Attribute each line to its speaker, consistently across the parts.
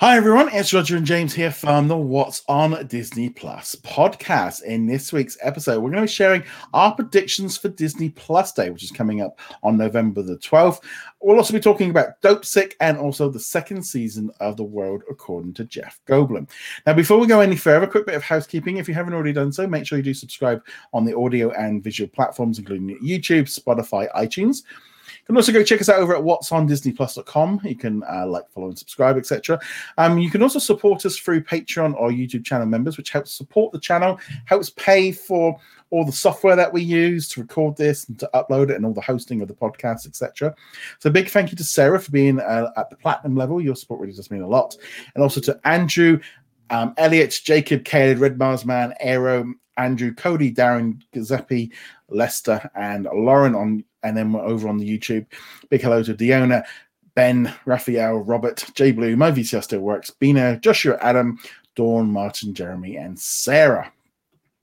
Speaker 1: Hi everyone, it's Roger and James here from the What's on Disney Plus podcast. In this week's episode, we're going to be sharing our predictions for Disney Plus Day, which is coming up on November the 12th. We'll also be talking about Dopesick and also the second season of The World According to Jeff Goldblum. Now, before we go any further, a quick bit of housekeeping. If you haven't already done so, make sure you do subscribe on the audio and visual platforms, including YouTube, Spotify, iTunes. Can also go check us out over at what's on. You can uh, like, follow, and subscribe, etc. Um, you can also support us through Patreon or YouTube channel members, which helps support the channel, helps pay for all the software that we use to record this and to upload it and all the hosting of the podcast, etc. So big thank you to Sarah for being uh, at the platinum level. Your support really does mean a lot. And also to Andrew, um, Elliot, Jacob, Caleb, Red Mars Man, Aero, Andrew, Cody, Darren, Giuseppe, Lester, and Lauren on and then we're over on the YouTube. Big hello to Diona, Ben, Raphael, Robert, J Blue, my VCR still works, Bina, Joshua, Adam, Dawn, Martin, Jeremy, and Sarah.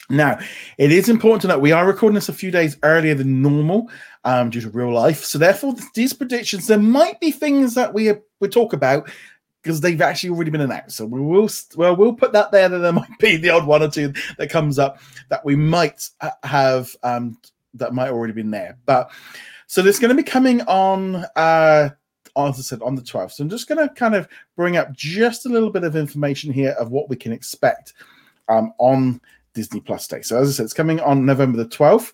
Speaker 1: Now, it is important to note we are recording this a few days earlier than normal um, due to real life. So, therefore, these predictions, there might be things that we we talk about because they've actually already been announced. So we will well we'll put that there. That there might be the odd one or two that comes up that we might have um, that might already been there. But so there's going to be coming on, uh, as I said, on the 12th. So I'm just going to kind of bring up just a little bit of information here of what we can expect um, on Disney Plus Day. So as I said, it's coming on November the 12th.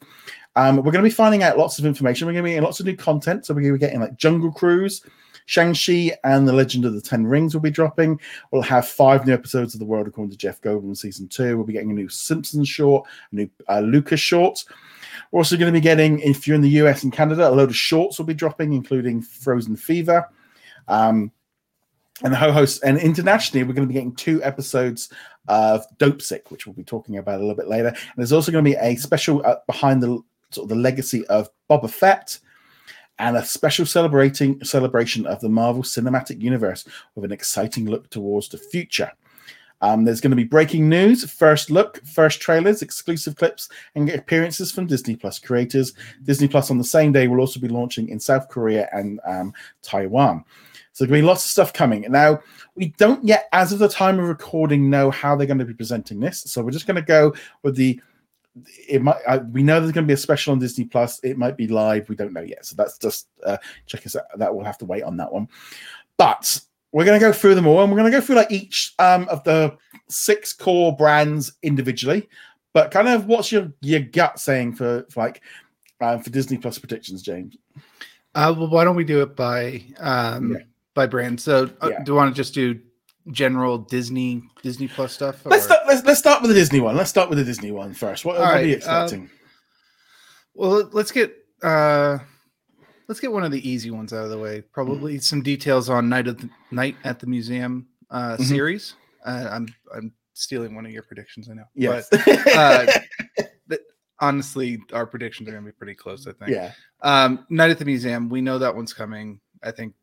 Speaker 1: Um, we're going to be finding out lots of information. We're going to be getting lots of new content. So we're going to be getting like Jungle Cruise, Shang-Chi and the Legend of the Ten Rings will be dropping. We'll have five new episodes of The World According to Jeff Goldblum season two. We'll be getting a new Simpsons short, a new uh, Luca's short. We're also going to be getting, if you're in the US and Canada, a load of shorts will be dropping, including Frozen Fever. Um, and the ho-host and internationally, we're going to be getting two episodes of Dopesick, which we'll be talking about a little bit later. And there's also going to be a special uh, behind the sort of the legacy of Boba Fett and a special celebrating celebration of the Marvel Cinematic Universe with an exciting look towards the future. Um, there's going to be breaking news, first look, first trailers, exclusive clips, and appearances from Disney Plus creators. Disney Plus on the same day will also be launching in South Korea and um, Taiwan. So there's going to be lots of stuff coming. Now, we don't yet, as of the time of recording, know how they're going to be presenting this. So we're just going to go with the. It might. Uh, we know there's going to be a special on Disney Plus. It might be live. We don't know yet. So that's just uh, check us out. That we'll have to wait on that one. But we're going to go through them all, and we're going to go through like each um, of the six core brands individually. But kind of, what's your your gut saying for, for like uh, for Disney Plus predictions, James?
Speaker 2: Uh, well, why don't we do it by um, yeah. by brand? So, uh, yeah. do you want to just do general Disney Disney Plus stuff?
Speaker 1: Or? Let's start. Let's, let's start with the Disney one. Let's start with the Disney one first. What, what right, are you expecting?
Speaker 2: Um, well, let's get uh, let's get one of the easy ones out of the way. Probably mm-hmm. some details on Night of the Night at the Museum uh, mm-hmm. series. Uh, I'm I'm stealing one of your predictions. I know.
Speaker 1: Yes.
Speaker 2: But, uh, honestly, our predictions are going to be pretty close. I think.
Speaker 1: Yeah.
Speaker 2: Um, Night at the Museum. We know that one's coming. I think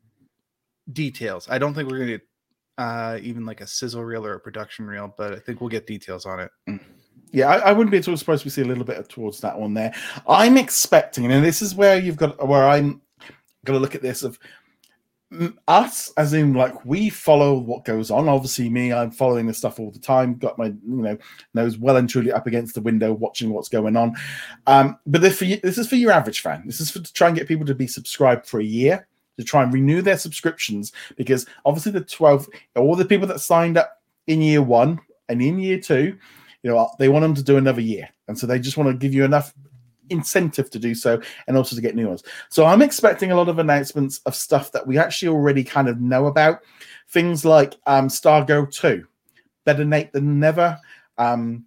Speaker 2: details. I don't think we're going to get uh, even like a sizzle reel or a production reel, but I think we'll get details on it.
Speaker 1: Mm. Yeah, I, I, wouldn't be at all surprised to see a little bit of towards that one there. I'm expecting, and this is where you've got where I'm going to look at this of us, as in like we follow what goes on. Obviously, me, I'm following this stuff all the time. Got my you know nose well and truly up against the window, watching what's going on. Um, but this, for you, this is for your average fan. This is for to try and get people to be subscribed for a year to try and renew their subscriptions because obviously the 12 all the people that signed up in year one and in year two you know they want them to do another year. And so they just want to give you enough incentive to do so and also to get new ones. So i'm expecting a lot of announcements of stuff that we actually already kind of know about. Things like um stargirl 2 better nate than ever um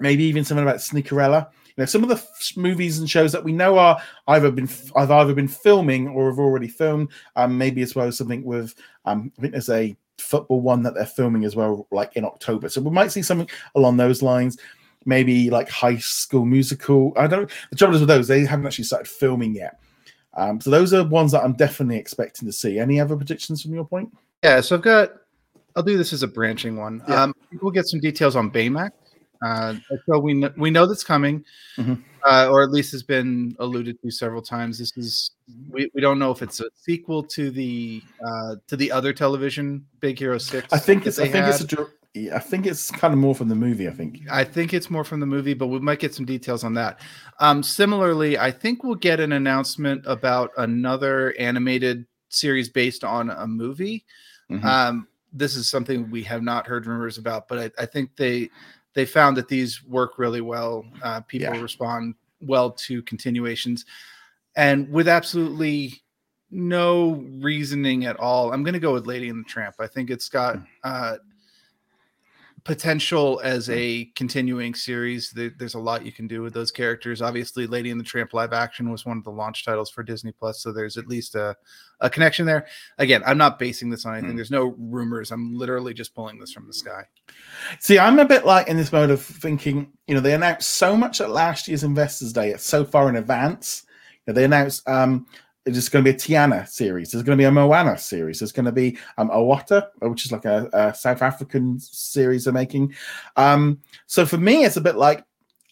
Speaker 1: maybe even something about sneakerella. You know some of the f- movies and shows that we know are either been i've either been filming or have already filmed um maybe as well as something with um i think there's a football one that they're filming as well, like in October. So we might see something along those lines. Maybe like High School Musical. I don't. The trouble is with those, they haven't actually started filming yet. Um, so those are ones that I'm definitely expecting to see. Any other predictions from your point?
Speaker 2: Yeah. So I've got. I'll do this as a branching one. Yeah. Um, we'll get some details on Baymax. Uh, so we kn- we know that's coming,
Speaker 1: Mhm.
Speaker 2: uh, or at least has been alluded to several times. This is we, we don't know if it's a sequel to the uh, to the other television Big Hero Six.
Speaker 1: I think it's. I think it's. A,
Speaker 2: had.
Speaker 1: dir- yeah, I think it's kind of more from the movie. I think.
Speaker 2: I think it's more from the movie, but we might get some details on that. Um, similarly, I think we'll get an announcement about another animated series based on a movie.
Speaker 1: Mhm.
Speaker 2: Um, this is something we have not heard rumors about, but I, I think they they found that these work really well. Uh, people
Speaker 1: Yeah.
Speaker 2: respond well to continuations, and with absolutely no reasoning at all. I'm going to go with Lady and the Tramp. I think it's got
Speaker 1: Hmm.
Speaker 2: uh, potential as a continuing series. There's a lot you can do with those characters. Obviously, Lady and the Tramp live action was one of the launch titles for Disney Plus, so there's at least a, a connection there. Again, I'm not basing this on anything.
Speaker 1: Hmm.
Speaker 2: There's no rumors. I'm literally just pulling this from the sky.
Speaker 1: See, I'm a bit like in this mode of thinking, you know, they announced so much at last year's Investors Day, it's so far in advance. You know, they announced um there's going to be a Tiana series, there's going to be a Moana series, there's going to be um Awata, which is like a, a South African series they're making. Um, so for me, it's a bit like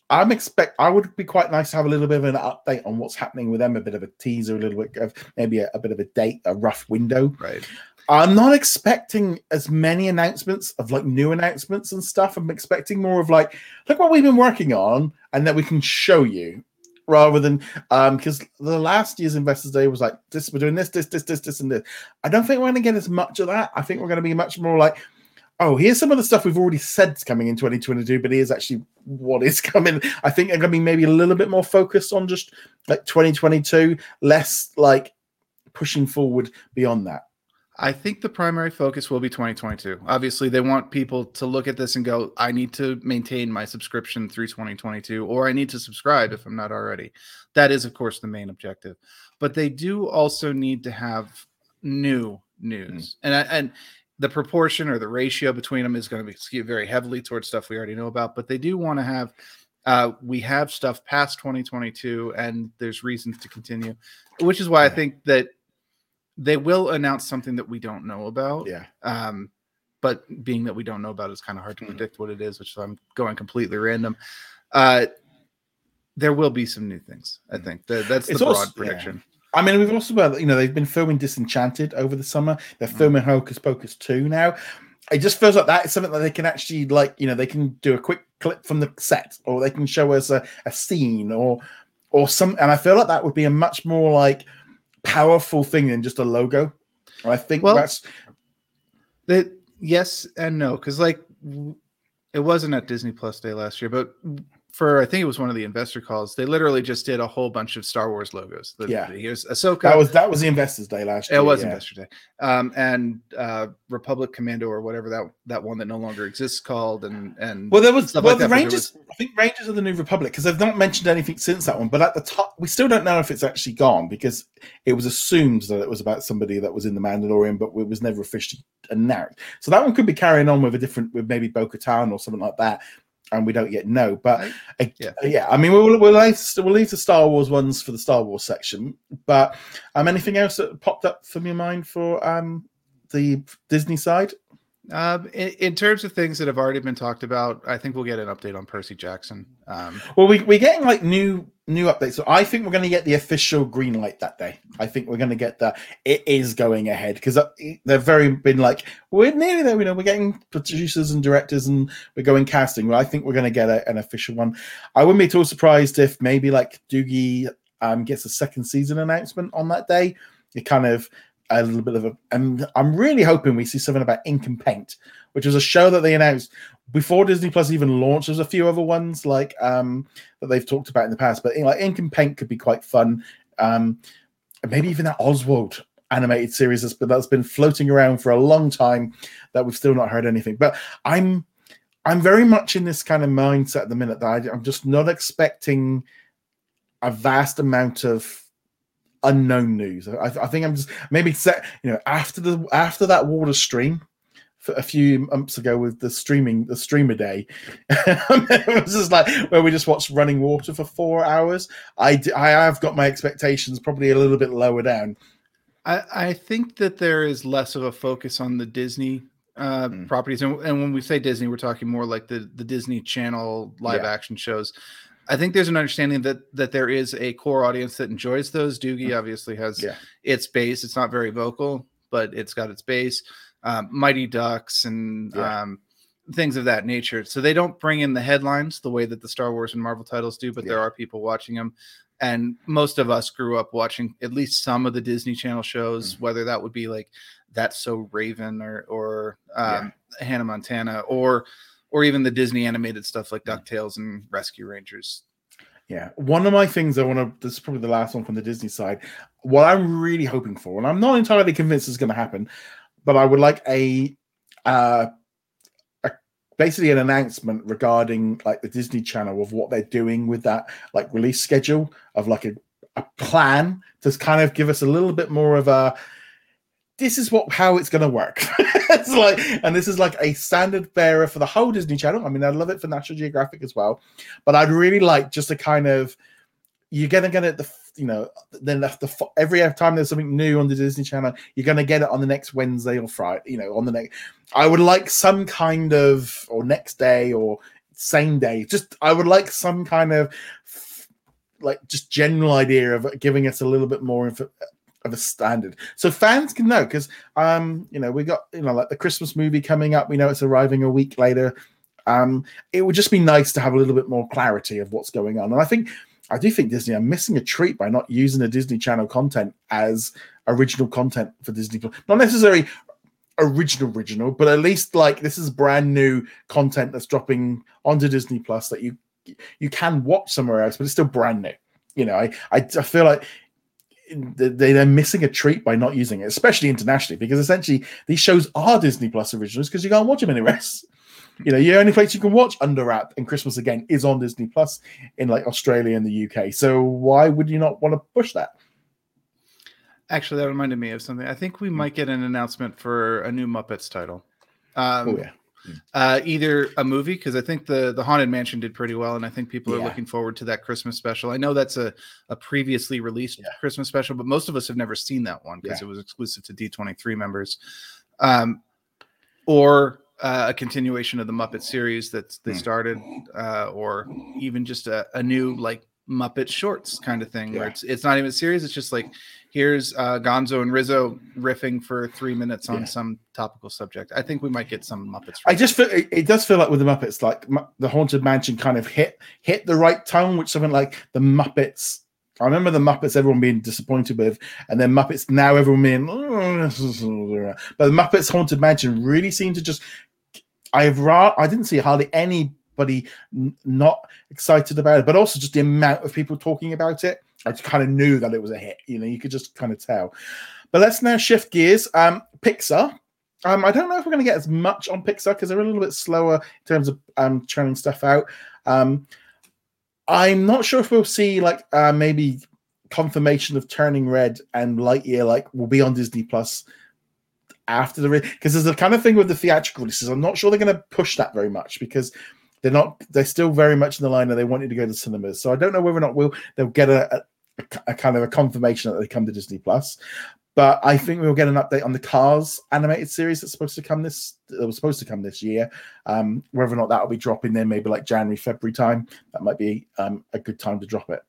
Speaker 1: I'm expect I would be quite nice to have a little bit of an update on what's happening with them, a bit of a teaser, a little bit of maybe a, a bit of a date, a rough window.
Speaker 2: Right.
Speaker 1: I'm not expecting as many announcements of like new announcements and stuff. I'm expecting more of like, look what we've been working on, and that we can show you, rather than um because the last year's Investors Day was like this, we're doing this, this, this, this, this, and this. I don't think we're going to get as much of that. I think we're going to be much more like, oh, here's some of the stuff we've already said coming in 2022, but here's actually what is coming. I think they're going to be maybe a little bit more focused on just like 2022, less like pushing forward beyond that.
Speaker 2: I think the primary focus will be 2022. Obviously, they want people to look at this and go, I need to maintain my subscription through 2022, or I need to subscribe if I'm not already. That is, of course, the main objective. But they do also need to have new news. And I, and the proportion or the ratio between them is going to be skewed very heavily towards stuff we already know about. But they do want to have uh, we have stuff past 2022 and there's reasons to continue, which is why I think that they will announce something that we don't know about.
Speaker 1: Yeah.
Speaker 2: Um, but being that we don't know about it, it's kind of hard to
Speaker 1: Mhm.
Speaker 2: predict what it is, which I'm going completely random. Uh, there will be some new things. I
Speaker 1: Mhm.
Speaker 2: think that, that's the
Speaker 1: It's
Speaker 2: broad
Speaker 1: also- yeah.
Speaker 2: prediction.
Speaker 1: I mean, we've also got, you know, they've been filming Disenchanted over the summer. They're
Speaker 2: Mm.
Speaker 1: filming Hocus Pocus 2 now. It just feels like that is something that they can actually, like, you know, they can do a quick clip from the set or they can show us a, a scene or, or some, and I feel like that would be a much more like powerful thing than just a logo. I think
Speaker 2: Well,
Speaker 1: that's,
Speaker 2: That yes and no, because like it wasn't at Disney Plus Day last year, but for I think it was one of the investor calls. They literally just did a whole bunch of Star Wars logos. The-
Speaker 1: Yeah.
Speaker 2: here's Ahsoka.
Speaker 1: that was, that was the Investors Day last year.
Speaker 2: it was
Speaker 1: yeah.
Speaker 2: Investor Day, um, and uh, Republic Commando or whatever that that one that no longer exists called, and and
Speaker 1: Well, there was well
Speaker 2: like
Speaker 1: the
Speaker 2: that,
Speaker 1: Rangers. I think Rangers of the New Republic because they've not mentioned anything since that one. But at the top, we still don't know if it's actually gone because it was assumed that it was about somebody that was in the Mandalorian, but it was never officially announced. So that one could be carrying on with a different, with maybe Bo-Katan or something like that, and we don't yet know. But
Speaker 2: I- yeah.
Speaker 1: yeah, I mean, we'll we'll leave, we'll leave the Star Wars ones for the Star Wars section. But um, anything else that popped up from your mind for um the Disney side?
Speaker 2: Um, in, in terms of things that have already been talked about, I think we'll get an update on Percy Jackson. Um,
Speaker 1: Well, we, we're getting like new new updates. So I think we're going to get the official green light that day. I think we're going to get the it is going ahead because they've very been like we're nearly there. You know, we're getting producers and directors and we're going casting. Well, I think we're going to get a, an official one. I wouldn't be at all surprised if maybe like Doogie um, gets a second season announcement on that day. It kind of a little bit of a. And I'm really hoping we see something about Ink and Paint, which was a show that they announced before Disney Plus even launched. There's a few other ones like um that they've talked about in the past, but like Ink and Paint could be quite fun. Um, maybe even that Oswald animated series that's been, that's been floating around for a long time that we've still not heard anything. But I'm I'm very much in this kind of mindset at the minute that I, I'm just not expecting a vast amount of unknown news. I, I think I'm just maybe set, you know after the after that water stream for a few months ago with the streaming the streamer day it was just like where we just watched running water for four hours i d- i have got my expectations probably a little bit lower down
Speaker 2: I, I think that there is less of a focus on the Disney uh,
Speaker 1: Mm.
Speaker 2: properties, and, and when we say Disney, we're talking more like the the Disney Channel live
Speaker 1: Yeah.
Speaker 2: action shows. I think there's an understanding that that there is a core audience that enjoys those. Doogie obviously has.
Speaker 1: Yeah.
Speaker 2: its base. It's not very vocal, but it's got its base. Um, Mighty Ducks and
Speaker 1: Yeah.
Speaker 2: um, things of that nature. So they don't bring in the headlines the way that the Star Wars and Marvel titles do, but there are people watching them. And most of us grew up watching at least some of the Disney Channel shows,
Speaker 1: Mm.
Speaker 2: whether that would be like That's So Raven or or
Speaker 1: Yeah.
Speaker 2: um, Hannah Montana or or even the Disney animated stuff like. DuckTales and Rescue Rangers.
Speaker 1: Yeah, one of my things I want to. This is probably the last one from the Disney side. What I'm really hoping for, and I'm not entirely convinced it's going to happen, but I would like a, uh, a basically an announcement regarding like the Disney Channel of what they're doing with that like release schedule of like a, a plan to kind of give us a little bit more of a. This is what how it's going to work. it's like, and this is like a standard bearer for the whole Disney Channel. I mean, I love it for National Geographic as well but I'd really like just a kind of you're gonna get it the you know then the, every time there's something new on the Disney Channel, you're gonna get it on the next Wednesday or Friday. You know, on the next. I would like some kind of or next day or same day. Just I would like some kind of like just general idea of giving us a little bit more info, of a standard. So fans can know because um you know we got you know like the christmas movie coming up we know it's arriving a week later. Um it would just be nice to have a little bit more clarity of what's going on. And i think i do think disney are missing a treat by not using the disney channel content as original content for disney Plus. not necessarily original original but at least like this is brand new content that's dropping onto disney plus that you you can watch somewhere else but it's still brand new. You know i i, I feel like they, they're missing a treat by not using it, especially internationally, because essentially these shows are Disney Plus originals because you can't watch them anywhere else. You know, the only place you can watch Under Wrap and Christmas Again is on Disney Plus in like Australia and the UK. So why would you not want to push that?
Speaker 2: Actually, that reminded me of something. I think we might get an announcement for a new Muppets title. Um,
Speaker 1: oh yeah,
Speaker 2: uh, either a movie because I think the the Haunted Mansion did pretty well, and I think people are looking forward to that Christmas special. I know that's a a previously released
Speaker 1: Yeah.
Speaker 2: Christmas special, but most of us have never seen that one because
Speaker 1: Yeah.
Speaker 2: it was exclusive to D twenty three members. Um, or uh, a continuation of the Muppet series that they
Speaker 1: Hmm.
Speaker 2: started, uh, or even just a, a new like Muppet shorts kind of thing where it's it's not even serious. It's just like here's uh, Gonzo and Rizzo riffing for three minutes on
Speaker 1: Yeah.
Speaker 2: some topical subject. I think we might get some Muppets.
Speaker 1: I just feel it, it does feel like with the Muppets, like the Haunted Mansion kind of hit hit the right tone, which something like the Muppets. I remember the Muppets, everyone being disappointed with, and then Muppets now everyone being, but the Muppets Haunted Mansion really seemed to just. I've ra- I didn't see hardly anybody n- not excited about it, but also just the amount of people talking about it. I just kind of knew that it was a hit. You know, you could just kind of tell. But let's now shift gears. Um, Pixar. Um, I don't know if we're going to get as much on Pixar because they're a little bit slower in terms of um, churning stuff out. Um, I'm not sure if we'll see like uh, maybe confirmation of Turning Red and Lightyear like will be on Disney Plus after the because there's a kind of thing with the theatrical releases. I'm not sure they're going to push that very much because they're not they're still very much in the line and they want you to go to cinemas. So I don't know whether or not we'll they'll get a, a, a kind of a confirmation that they come to Disney Plus. But I think we'll get an update on the Cars animated series that's supposed to come this that was supposed to come this year. Um, whether or not that will be dropping there, maybe like January, February time. That might be um, a good time to drop it.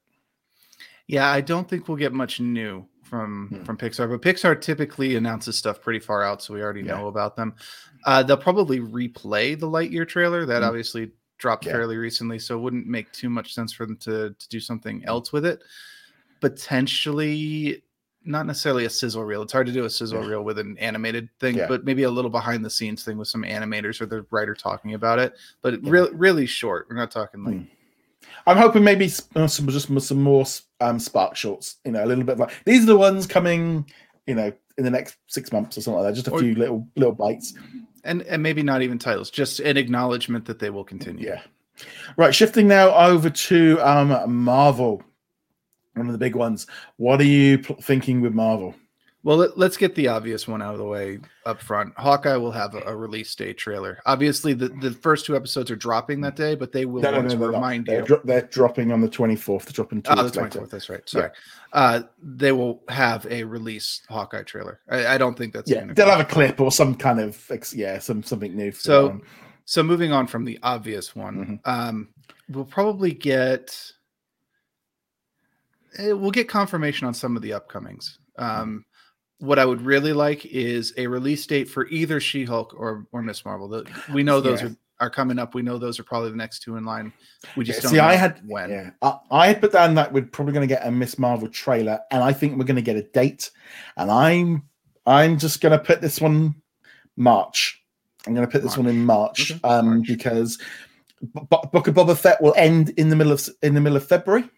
Speaker 2: Yeah, I don't think we'll get much new from
Speaker 1: Hmm.
Speaker 2: from Pixar, but Pixar typically announces stuff pretty far out, so we already
Speaker 1: Yeah.
Speaker 2: know about them. Uh, they'll probably replay the Lightyear trailer that
Speaker 1: Hmm.
Speaker 2: obviously dropped
Speaker 1: Yeah.
Speaker 2: fairly recently, so it wouldn't make too much sense for them to to do something else with it. Potentially, not necessarily a sizzle reel. It's hard to do a sizzle
Speaker 1: Yeah.
Speaker 2: reel with an animated thing, but maybe a little behind the scenes thing with some animators or the writer talking about it. But
Speaker 1: Yeah.
Speaker 2: really, really short. We're not talking like
Speaker 1: Hmm. I'm hoping maybe uh, some just some more um, SparkShorts. You know, a little bit like these are the ones coming. You know, in the next six months or something like that. Just a
Speaker 2: Or-
Speaker 1: few little little bites.
Speaker 2: and and maybe not even titles, just an acknowledgement that they will continue.
Speaker 1: Yeah. Right. Shifting now over to um, Marvel. One of the big ones. What are you pl- thinking with Marvel?
Speaker 2: Well, let, us get the obvious one out of the way up front. Hawkeye will have a, a, release date trailer. Obviously, the, the first two episodes are dropping that day, but they will no, no, no, remind
Speaker 1: they're
Speaker 2: you.
Speaker 1: Dro- they're dropping on the 24th. They're dropping two
Speaker 2: oh, the 24th. Later. That's right. Sorry. Yeah. Uh, they will have a release Hawkeye trailer. I, I don't think that's
Speaker 1: yeah. They'll have a clip or some kind of yeah, some something new.
Speaker 2: So, so moving on from the obvious one, mm-hmm. um, we'll probably get eh, we'll get confirmation on some of the upcomings. Um, what I would really like is a release date for either She Hulk or or Miss Marvel. The, we know those yeah. are, are coming up. We know those are probably the next two in line. We just yeah, see. I
Speaker 1: had
Speaker 2: when.
Speaker 1: Yeah, I, I, had put down that we're probably going to get a Miss Marvel trailer, and I think we're going to get a date. And I'm I'm just going to put this one March. I'm going to put this March. one in March, okay. um, March. because B- Book of Boba Fett will end in the middle of in the middle of February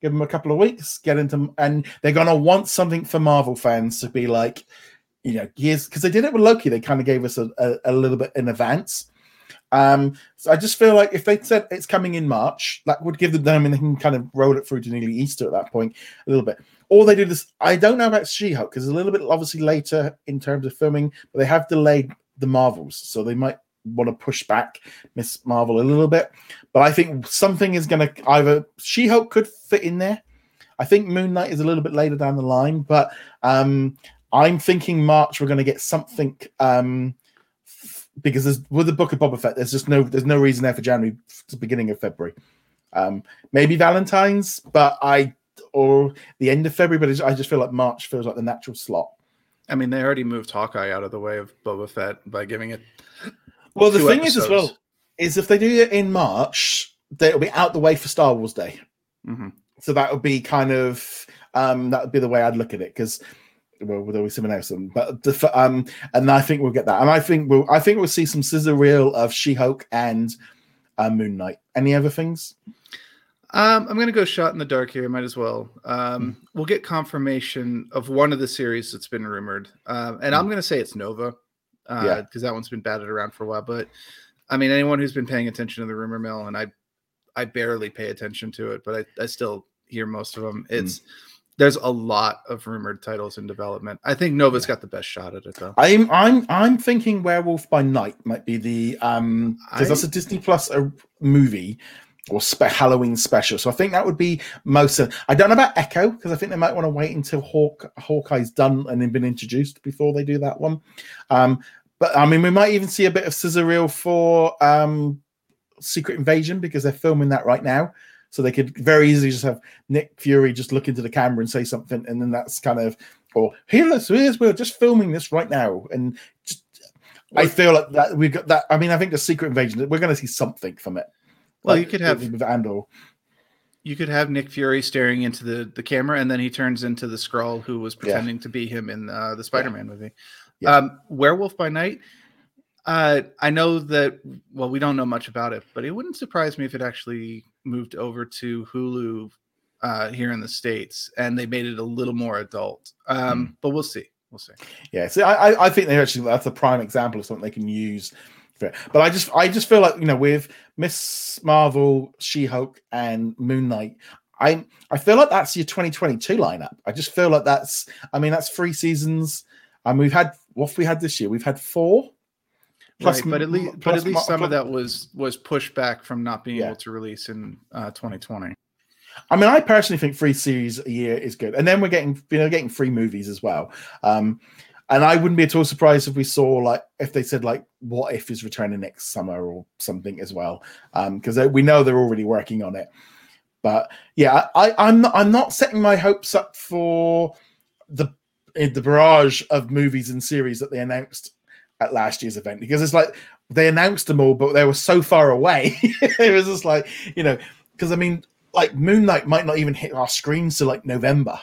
Speaker 1: give them a couple of weeks, get into, and they're gonna want something for Marvel fans to be like, you know, years because they did it with Loki. They kind of gave us a, a, a, little bit in advance. Um, so I just feel like if they said it's coming in March, that would give them and they can kind of roll it through to nearly Easter at that point a little bit. Or they do this. I don't know about She-Hulk because it's a little bit obviously later in terms of filming, but they have delayed the Marvels, so they might want to push back Miss Marvel a little bit. But I think something is going to either She Hulk could fit in there. I think Moon Knight is a little bit later down the line, but um, I'm thinking March we're going to get something um, because there's, with the Book of Boba Fett, there's just no there's no reason there for January beginning of February. Um, maybe Valentine's, but I or the end of February, but I just feel like March feels like the natural slot.
Speaker 2: I mean, they already moved Hawkeye out of the way of Boba Fett by giving it
Speaker 1: well, the thing episodes. is as well is if they do it in March, they'll be out the way for Star Wars Day.
Speaker 2: Mm-hmm.
Speaker 1: So that would be kind of um, that would be the way I'd look at it because well, there'll be someone else, but the, um, and I think we'll get that, and I think we'll I think we'll see some sizzle reel of She Hulk and uh, Moon Knight. Any other things?
Speaker 2: Um, I'm going to go shot in the dark here. Might as well. Um, mm. We'll get confirmation of one of the series that's been rumored, uh, and mm. I'm going to say it's Nova uh, yeah, because that one's been batted around for a while. But I mean, anyone who's been paying attention to the rumor mill, and I, I barely pay attention to it, but I, I still hear most of them. Hmm. It's mm. there's a lot of rumored titles in development. I think Nova's got the best shot at it, though.
Speaker 1: I'm I'm I'm thinking Werewolf by Night might be the um because that's a Disney Plus a uh, movie or spe- Halloween special. So I think that would be most. Of, I don't know about Echo because I think they might want to wait until Hawk Hawkeye's done and been introduced before they do that one. Um, but I mean, we might even see a bit of sizzle reel for um, Secret Invasion because they're filming that right now. So they could very easily just have Nick Fury just look into the camera and say something, and then that's kind of or here, let's we're just filming this right now, and just I feel like that we've got that. I mean, I think the Secret Invasion we're going to see something from it.
Speaker 2: Well, like, you could have
Speaker 1: with Andor.
Speaker 2: You could have Nick Fury staring into the, the camera, and then he turns into the Skrull who was pretending yeah. to be him in uh, the Spider-Man yeah. movie. Yeah. Um, Werewolf by Night. Uh, I know that. Well, we don't know much about it, but it wouldn't surprise me if it actually moved over to Hulu uh, here in the states, and they made it a little more adult. Um, mm. But we'll see. We'll see.
Speaker 1: Yeah. See, I, I think they actually that's a prime example of something they can use but I just I just feel like you know with Miss Marvel, She Hulk, and Moon Knight, I I feel like that's your 2022 lineup. I just feel like that's I mean that's three seasons. And we've had what have we had this year? We've had four.
Speaker 2: Plus, right, but at least but at least some of that was was pushed back from not being yeah. able to release in uh, 2020.
Speaker 1: I mean, I personally think three series a year is good, and then we're getting you know getting free movies as well. Um, and I wouldn't be at all surprised if we saw like if they said like what if is returning next summer or something as well, because um, we know they're already working on it. But yeah, I, I'm not I'm not setting my hopes up for the the barrage of movies and series that they announced at last year's event because it's like they announced them all, but they were so far away. it was just like you know because I mean like Moon Knight might not even hit our screens till like November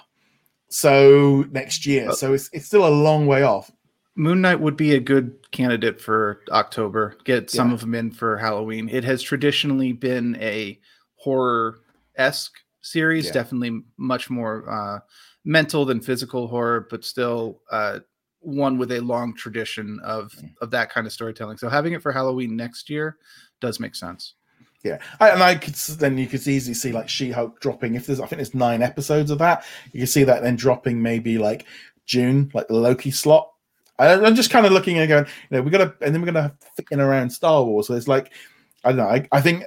Speaker 1: so next year. So it's it's still a long way off.
Speaker 2: Moon Knight would be a good candidate for October. Get some yeah. of them in for Halloween. It has traditionally been a horror esque series, yeah. definitely much more uh, mental than physical horror, but still uh, one with a long tradition of mm. of that kind of storytelling. So having it for Halloween next year does make sense.
Speaker 1: Yeah, and I could then you could easily see like She Hulk dropping. If there's, I think there's nine episodes of that. You can see that then dropping maybe like June, like the Loki slot. I, I'm just kind of looking and going, you know, we got to, and then we're to fit around Star Wars. So it's like, I don't know. I, I think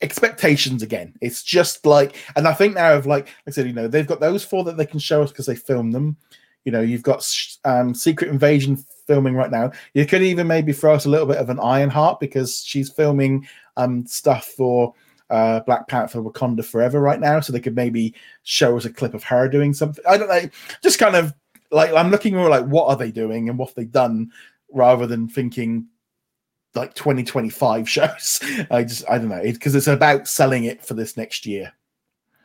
Speaker 1: expectations again. It's just like, and I think now of like, like I said, you know, they've got those four that they can show us because they filmed them. You know, you've got um, Secret Invasion filming right now. You could even maybe throw us a little bit of an Ironheart because she's filming um, stuff for uh, Black Panther Wakanda Forever right now. So they could maybe show us a clip of her doing something. I don't know. Just kind of like I'm looking more like what are they doing and what have they done rather than thinking like 2025 shows. I just I don't know because it's about selling it for this next year.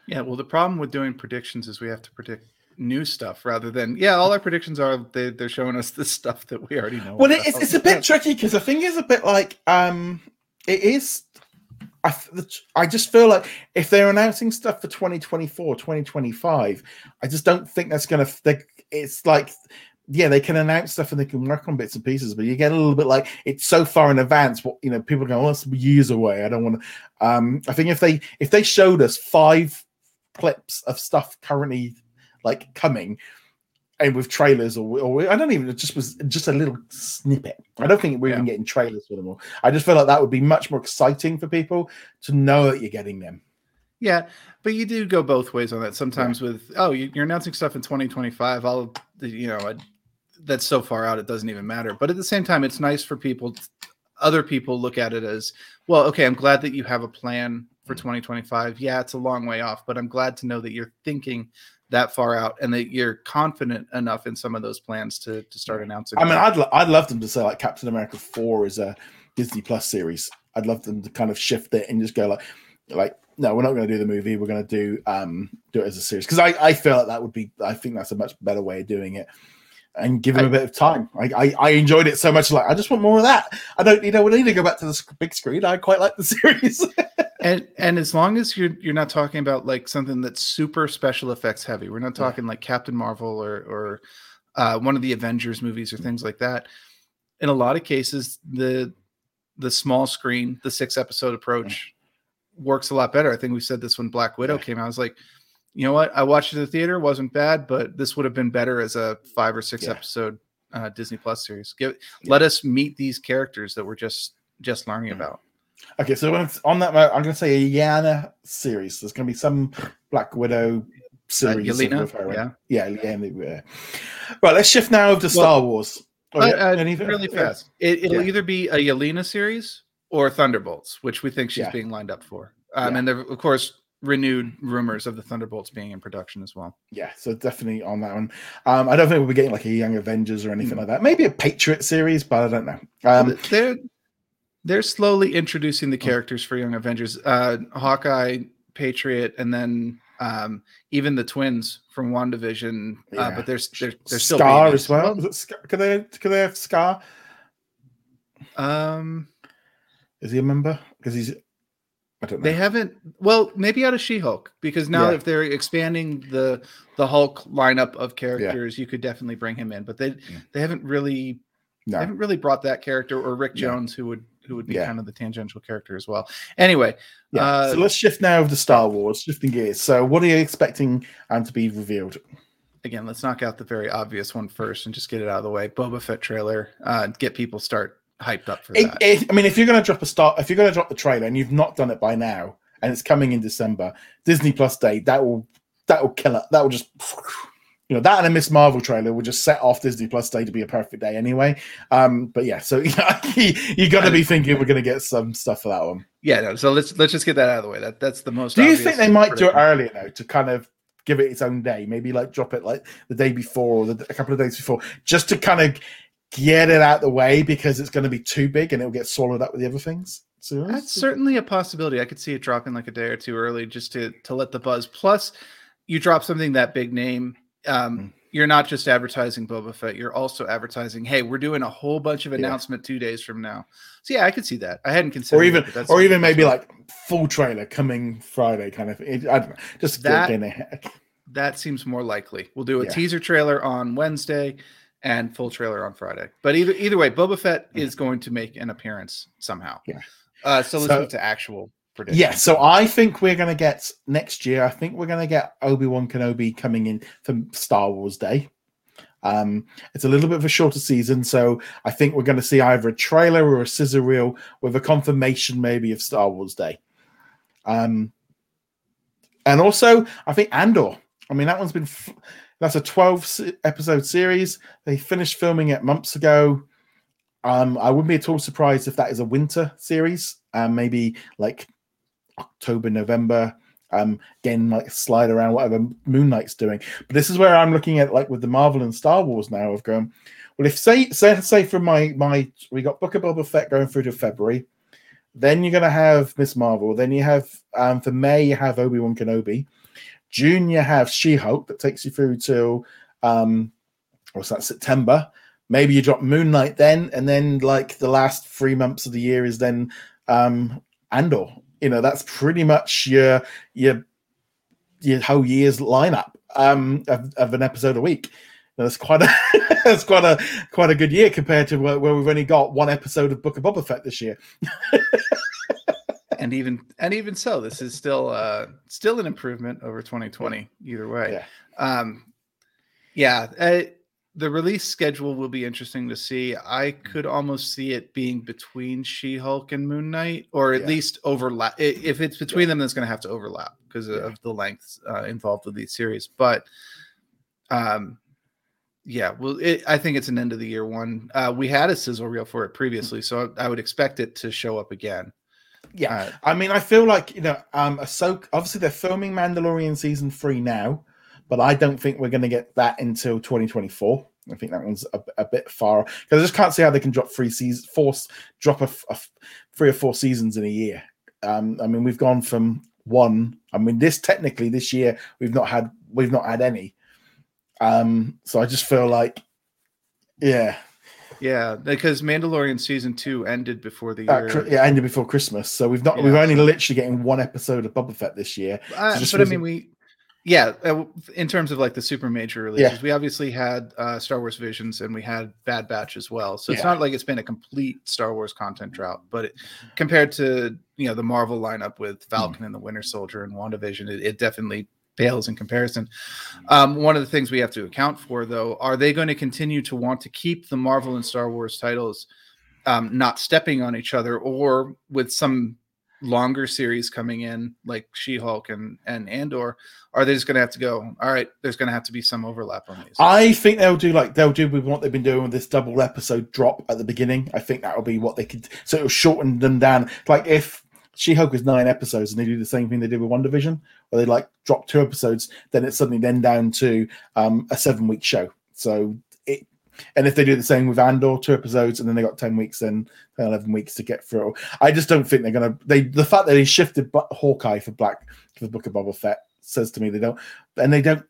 Speaker 2: Yeah, well, the problem with doing predictions is we have to predict new stuff rather than yeah. All our predictions are they, they're showing us the stuff that we already know.
Speaker 1: Well, it's it's a bit tricky because the thing is a bit like um it is. I, I just feel like if they're announcing stuff for 2024 2025 i just don't think that's gonna they, it's like yeah, they can announce stuff and they can work on bits and pieces, but you get a little bit like it's so far in advance. What you know, people go, "Well, that's years away." I don't want to. Um, I think if they if they showed us five clips of stuff currently like coming, and with trailers or, or I don't even it just was just a little snippet. I don't think we're yeah. even getting trailers for them all. I just feel like that would be much more exciting for people to know that you're getting them.
Speaker 2: Yeah, but you do go both ways on that. Sometimes yeah. with oh, you're announcing stuff in 2025. I'll you know that's so far out it doesn't even matter. But at the same time, it's nice for people, other people look at it as well. Okay, I'm glad that you have a plan for mm. 2025. Yeah, it's a long way off, but I'm glad to know that you're thinking that far out and that you're confident enough in some of those plans to to start announcing.
Speaker 1: I mean, I'd I'd love them to say like Captain America Four is a Disney Plus series. I'd love them to kind of shift it and just go like like no, we're not going to do the movie. We're going to do um do it as a series because I I feel like that would be I think that's a much better way of doing it and give him I, a bit of time. I, I, I enjoyed it so much. Like I just want more of that. I don't you know we need to go back to the big screen. I quite like the series.
Speaker 2: and and as long as you're you're not talking about like something that's super special effects heavy. We're not talking yeah. like Captain Marvel or or uh, one of the Avengers movies or things like that. In a lot of cases, the the small screen, the six episode approach yeah. works a lot better. I think we said this when Black Widow yeah. came out. I was like, you know what? I watched it in the theater, wasn't bad, but this would have been better as a five or six yeah. episode uh, Disney Plus series. Give, yeah. let us meet these characters that we're just just learning mm. about.
Speaker 1: Okay, so on that, I'm going to say a Yana series. There's going to be some Black Widow uh, series. Uh,
Speaker 2: Yelena,
Speaker 1: yeah, yeah, Yelena. Right, let's shift now to Star Wars.
Speaker 2: Oh, yeah, uh, really fast. It, will yeah. either be a Yelena series or Thunderbolts, which we think she's yeah. being lined up for. Um, and of course, renewed rumors of the Thunderbolts being in production as well.
Speaker 1: Yeah, so definitely on that one. Um, I don't think we'll be getting like a Young Avengers or anything mm. like that. Maybe a Patriot series, but I don't know. Um,
Speaker 2: they're they're slowly introducing the characters for Young Avengers. Uh, Hawkeye, Patriot, and then um, even the twins from WandaVision. Uh, yeah. Uh, but there's they're, they're still
Speaker 1: Skaar as well. Skaar? Could they could they have Skaar?
Speaker 2: Um,
Speaker 1: is he a member? Because he's
Speaker 2: they haven't. Well, maybe out of She-Hulk because now yeah. if they're expanding the the Hulk lineup of characters, yeah. you could definitely bring him in. But they yeah. they haven't really no. they haven't really brought that character or Rick Jones who would who would be kind of the tangential character as well. Anyway.
Speaker 1: Uh, so let's shift now to Star Wars, shifting gears. So, what are you expecting um, to be revealed?
Speaker 2: Again, let's knock out the very obvious one first and just get it out of the way. Boba Fett trailer, uh, get people start hyped up for that.
Speaker 1: It, it, I mean, if you're going to drop a start, if you're going to drop the trailer and you've not done it by now, and it's coming in December, Disney Plus Day, that will that will kill it. That will just you know that and a Miss Marvel trailer will just set off Disney Plus Day to be a perfect day anyway. Um, but yeah, so you, you got to be thinking we're going to get some stuff for that one.
Speaker 2: Yeah, no, so let's let's just get that out of the way. That that's the most.
Speaker 1: Do you think they might do it earlier though to kind of give it its own day? Maybe like drop it like the day before or the, a couple of days before, just to kind of get it out the way because it's going to be too big and it'll get swallowed up with the other things.
Speaker 2: So that's certainly a possibility. I could see it dropping like a day or two early just to to let the buzz. Plus, you drop something that big name. Um, mm. You're not just advertising Boba Fett. You're also advertising, hey, we're doing a whole bunch of announcement yeah. two days from now. So yeah, I could see that. I hadn't considered,
Speaker 1: or even, it, or even maybe like full trailer coming Friday, kind of. Thing. I don't know, just
Speaker 2: that. That seems more likely. We'll do a yeah. teaser trailer on Wednesday and full trailer on Friday. But either either way, Boba Fett is going to make an appearance somehow.
Speaker 1: Yeah.
Speaker 2: Uh, so let's so, move to actual
Speaker 1: predictions. Yeah. So I think we're going to get next year. I think we're going to get Obi Wan Kenobi coming in for Star Wars Day. Um, it's a little bit of a shorter season, so I think we're going to see either a trailer or a scissor reel with a confirmation, maybe of Star Wars Day. Um, and also, I think Andor. I mean, that one's been f- that's a 12 episode series. They finished filming it months ago. Um, I wouldn't be at all surprised if that is a winter series, um, maybe like October, November. Um, again, like slide around whatever Moon Knight's doing. But this is where I'm looking at like with the Marvel and Star Wars now of going, well, if say say say from my my we got Book of Boba Fett going through to February, then you're gonna have Miss Marvel, then you have um for May you have Obi Wan Kenobi, June you have She Hulk that takes you through till um what's that September. Maybe you drop Moon Knight then, and then like the last three months of the year is then um Andor. You know, that's pretty much your your your whole year's lineup um of, of an episode a week. That's quite a that's quite a quite a good year compared to where, where we've only got one episode of Book of Boba Fett this year.
Speaker 2: and even and even so, this is still uh still an improvement over 2020 either way.
Speaker 1: Yeah.
Speaker 2: Um, yeah, uh, the release schedule will be interesting to see. I
Speaker 1: Mm.
Speaker 2: could almost see it being between She Hulk and Moon Knight, or at
Speaker 1: Yeah.
Speaker 2: least overlap. If it's between them, then it's going to have to overlap because
Speaker 1: Yeah.
Speaker 2: of the lengths uh, involved with these series. But, um, yeah, well, it, I think it's an end of the year one. Uh, we had a sizzle reel for it previously, so I would expect it to show up again.
Speaker 1: Yeah,
Speaker 2: Uh,
Speaker 1: I mean, I feel like you know, um, Ahsoka. Obviously, they're filming Mandalorian season three now, but I don't think we're going to get that until 2024. I think that one's a, a bit far because I just can't see how they can drop three seasons, four, drop a, a three or four seasons in a year. Um, I mean, we've gone from one. I mean, this technically this year we've not had we've not had any. Um, so I just feel like, yeah,
Speaker 2: Yeah, because Mandalorian season two ended before the
Speaker 1: uh,
Speaker 2: year.
Speaker 1: yeah, ended before Christmas. So we've not
Speaker 2: Yeah.
Speaker 1: we've only literally getting one episode of Boba Fett this year.
Speaker 2: Uh,
Speaker 1: So
Speaker 2: but I mean, we, yeah, uh, in terms of like the super major releases,
Speaker 1: Yeah.
Speaker 2: we obviously had uh, Star Wars Visions and we had Bad Batch as well. So it's
Speaker 1: Yeah.
Speaker 2: not like it's been a complete Star Wars content drought, but it, compared to you know the Marvel lineup with Falcon and the Winter Soldier and WandaVision, it, it definitely pales in comparison. Um, one of the things we have to account for, though, are they going to continue to want to keep the Marvel and Star Wars titles um, not stepping on each other, or with some longer series coming in like She-Hulk and and Andor, are they just going to have to go? All right, there's going to have to be some overlap on these.
Speaker 1: I think they'll do like they'll do with what they've been doing with this double episode drop at the beginning. I think that'll be what they could. So it'll shorten them down. Like if She Hulk is nine episodes and they do the same thing they did with WandaVision, where they like drop two episodes, then it's suddenly then down to um, a seven week show. So it. And if they do the same with Andor, two episodes, and then they got ten weeks, then eleven weeks to get through. I just don't think they're gonna. They the fact that they shifted Hawkeye for Black for the Book of Boba Fett says to me they don't, and they don't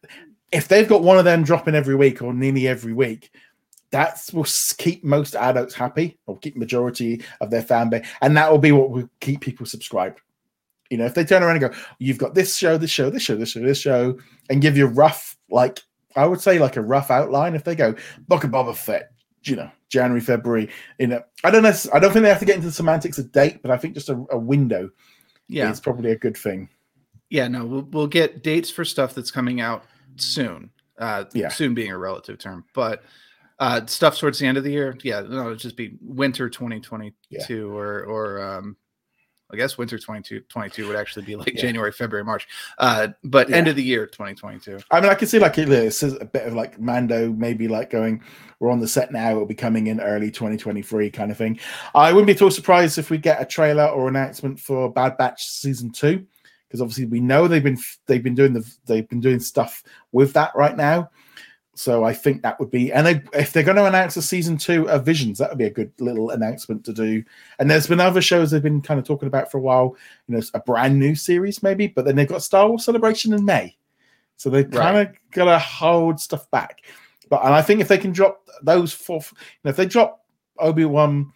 Speaker 1: if they've got one of them dropping every week or nearly every week, that will keep most adults happy or keep majority of their fan base, and that will be what will keep people subscribed. You know, if they turn around and go, "You've got this show, this show, this show, this show, this show," and give you a rough, like I would say, like a rough outline. If they go Book of Boba Fett, you know, January, February, you know, I don't know. I don't think they have to get into the semantics of date, but I think just a, a window
Speaker 2: yeah,
Speaker 1: is probably a good thing.
Speaker 2: yeah, no, we'll we'll get dates for stuff that's coming out soon. Uh,
Speaker 1: Yeah.
Speaker 2: soon being a relative term, but uh, stuff towards the end of the year, yeah, no, it'll just be winter 2022 or or um, I guess winter 22 22 would actually be like
Speaker 1: Yeah.
Speaker 2: January, February, March. Uh, but end of the year 2022.
Speaker 1: I mean, I can see like this is a bit of like Mando, maybe like going, we're on the set now, it'll be coming in early 2023 kind of thing. I wouldn't be at all surprised if we get a trailer or announcement for Bad Batch season two, because obviously we know they've been they've been doing the they've been doing stuff with that right now. So I think that would be, and they, if they're going to announce a season two of Visions, that would be a good little announcement to do. And there's been other shows they've been kind of talking about for a while, you know, a brand new series maybe, but then they've got Star Wars Celebration in May. So they kind of got to hold stuff back. But and I think if they can drop those four, you know, if they drop Obi Wan,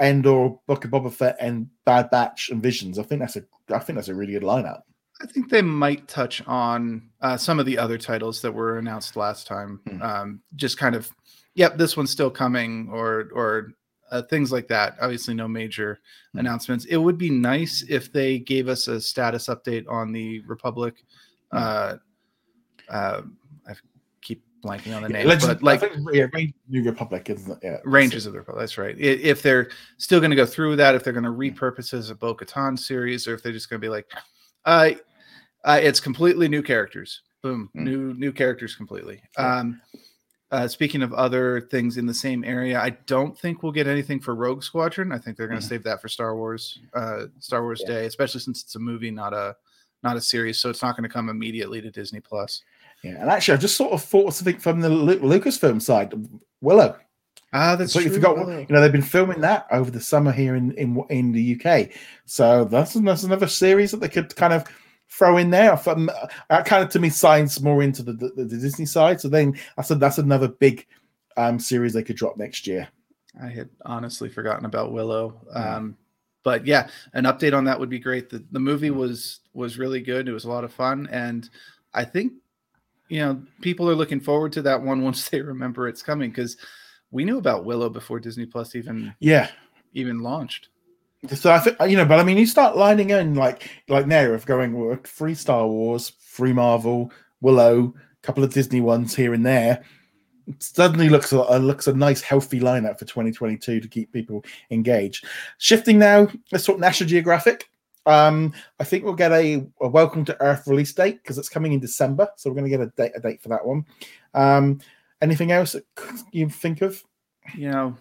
Speaker 1: Andor, Book of Boba Fett, and Bad Batch and Visions, I think that's a I think that's a really good lineup.
Speaker 2: I think they might touch on uh, some of the other titles that were announced last time.
Speaker 1: Hmm.
Speaker 2: Um, just kind of, yep, this one's still coming, or or uh, things like that. Obviously, no major
Speaker 1: Hmm.
Speaker 2: announcements. It would be nice if they gave us a status update on the Republic.
Speaker 1: Hmm.
Speaker 2: Uh, uh, I keep blanking on the
Speaker 1: Yeah,
Speaker 2: name,
Speaker 1: Legends-
Speaker 2: but like
Speaker 1: yeah, Rangers of the New Republic, isn't it? Yeah,
Speaker 2: Rangers of the Republic. That's right. If they're still going to go through that, if they're going to repurpose it as a Bo Katan series, or if they're just going to be like, uh, uh, it's completely new characters. Boom,
Speaker 1: Mm.
Speaker 2: new new characters completely.
Speaker 1: Yeah.
Speaker 2: Um, uh, speaking of other things in the same area, I don't think we'll get anything for Rogue Squadron. I think they're going to
Speaker 1: Mhm.
Speaker 2: save that for Star Wars, uh, Star Wars
Speaker 1: Yeah.
Speaker 2: Day, especially since it's a movie, not a not a series. So it's not going to come immediately to Disney Plus.
Speaker 1: Yeah, and actually, I just sort of thought something from the Lu- Lucasfilm side. Willow.
Speaker 2: Ah, that's
Speaker 1: So you forgot,
Speaker 2: Willow.
Speaker 1: you know, they've been filming that over the summer here in in, in the UK. So that's, that's another series that they could kind of throw in there. From, that kind of to me signs more into the, the, the Disney side. So then I said that's another big um, series they could drop next year.
Speaker 2: I had honestly forgotten about Willow.
Speaker 1: Yeah.
Speaker 2: Um, but yeah, an update on that would be great. The the movie was was really good. It was a lot of fun, and I think you know people are looking forward to that one once they remember it's coming because we knew about Willow before Disney Plus even
Speaker 1: Yeah.
Speaker 2: even launched.
Speaker 1: So I think you know, but I mean, you start lining in like like now of going well, free Star Wars, free Marvel, Willow, a couple of Disney ones here and there. Suddenly looks a uh, looks a nice healthy lineup for 2022 to keep people engaged. Shifting now, let's talk National Geographic. Um, I think we'll get a, a Welcome to Earth release date because it's coming in December, so we're going to get a date a date for that one. Um, anything else you think of?
Speaker 2: You know,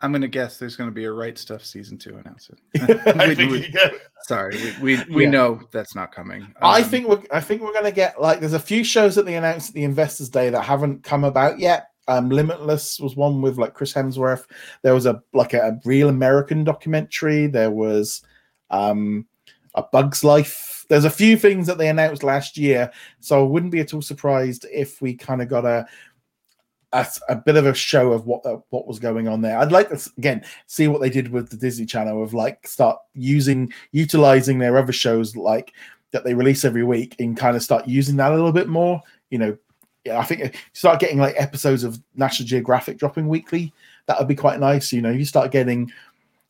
Speaker 2: I'm gonna guess there's gonna be a Right Stuff season two announcement.
Speaker 1: I
Speaker 2: We-
Speaker 1: think
Speaker 2: we-
Speaker 1: go-
Speaker 2: Sorry, we we, we
Speaker 1: Yeah.
Speaker 2: know that's not coming.
Speaker 1: I
Speaker 2: Um,
Speaker 1: think we're I think we're gonna get like there's a few shows that they announced at the Investors Day that haven't come about yet. Um, Limitless was one with like Chris Hemsworth. There was a like a, a real American documentary. There was um a Bug's Life. There's a few things that they announced last year, so I wouldn't be at all surprised if we kind of got a, a a bit of a show of what uh, what was going on there. I'd like to again see what they did with the Disney Channel of like start using utilizing their other shows like that they release every week and kind of start using that a little bit more. You know, yeah, I think you start getting like episodes of National Geographic dropping weekly. That would be quite nice. You know, you start getting,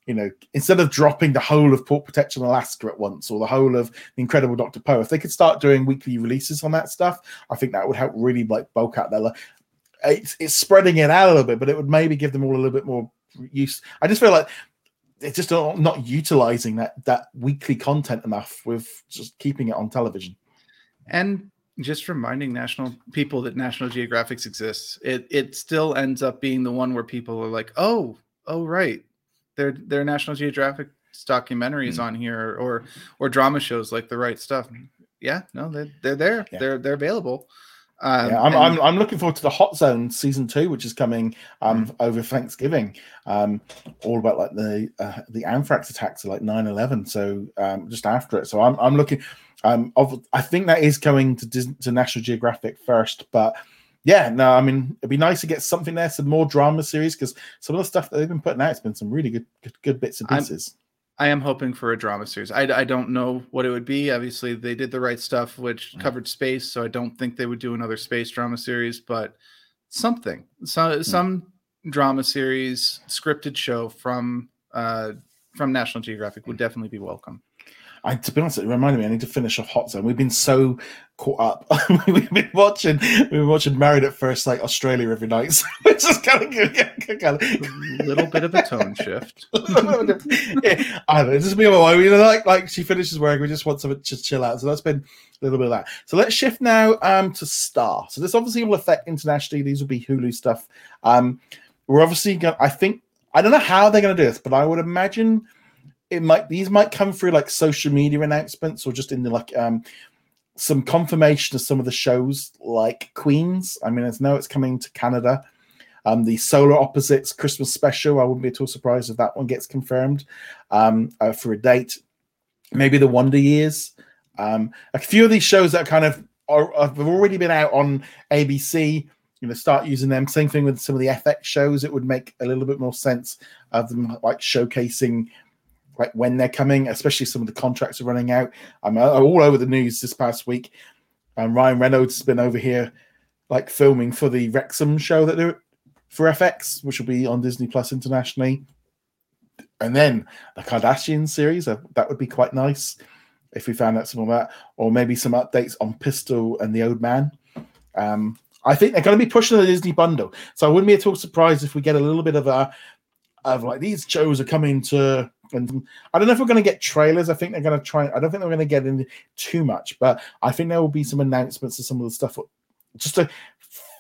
Speaker 1: you know, instead of dropping the whole of Port Protection Alaska at once or the whole of the Incredible Dr. Poe, if they could start doing weekly releases on that stuff, I think that would help really like bulk out their. It's, it's spreading it out a little bit, but it would maybe give them all a little bit more use. I just feel like it's just not, not utilizing that that weekly content enough with just keeping it on television.
Speaker 2: and just reminding national people that National Geographic exists. It it still ends up being the one where people are like, oh, oh, right, their their National Geographic documentaries
Speaker 1: Hmm.
Speaker 2: on here, or or drama shows like The Right Stuff. Yeah, no, they're they're there.
Speaker 1: Yeah.
Speaker 2: They're they're available. Um,
Speaker 1: yeah, I'm,
Speaker 2: and-
Speaker 1: I'm, I'm looking forward to the Hot Zone season two, which is coming um, over Thanksgiving. Um, all about like the uh, the anthrax attacks of like 9/11. So um, just after it, so I'm I'm looking. Um, of I think that is going to Dis- to National Geographic first, but yeah, no, I mean it'd be nice to get something there, some more drama series because some of the stuff that they've been putting out it's been some really good good, good bits and
Speaker 2: I'm-
Speaker 1: pieces.
Speaker 2: I am hoping for a drama series. I, I don't know what it would be. Obviously, they did the right stuff, which
Speaker 1: Mm.
Speaker 2: covered space. So I don't think they would do another space drama series, but something, so, some drama series, scripted show from uh, from National Geographic would definitely be welcome.
Speaker 1: I, to be honest, it reminded me. I need to finish off Hot Zone. We've been so caught up. we've been watching. We've been watching Married at First Sight Australia every night, so it's just kind of kind
Speaker 2: A little bit of a tone shift.
Speaker 1: yeah, I don't know. It's just me and my wife. You know, like like she finishes work, we just want something to chill out. So that's been a little bit of that. So let's shift now um to Star. So this obviously will affect internationally. These will be Hulu stuff. Um, we're obviously going. I think I don't know how they're going to do this, but I would imagine it might. These might come through like social media announcements or just in the like um some confirmation of some of the shows like Queens. I mean, I know it's coming to Canada. Um, the Solar Opposites Christmas special. I wouldn't be at all surprised if that one gets confirmed um, uh, for a date. Maybe the Wonder Years. Um, a few of these shows that kind of are have already been out on ABC. You know, start using them. Same thing with some of the FX shows. It would make a little bit more sense of them like showcasing like when they're coming, especially some of the contracts are running out. I'm uh, all over the news this past week. And Ryan Reynolds has been over here, like filming for the Wrexham show that they're for FX, which will be on Disney Plus internationally. And then the Kardashian series, uh, that would be quite nice if we found out some of that, or maybe some updates on Pistol and the Old Man. Um, I think they're going to be pushing the Disney bundle. So I wouldn't be at all surprised if we get a little bit of a of like these shows are coming to and I don't know if we're going to get trailers. I think they're going to try. I don't think they're going to get into too much, but I think there will be some announcements of some of the stuff just to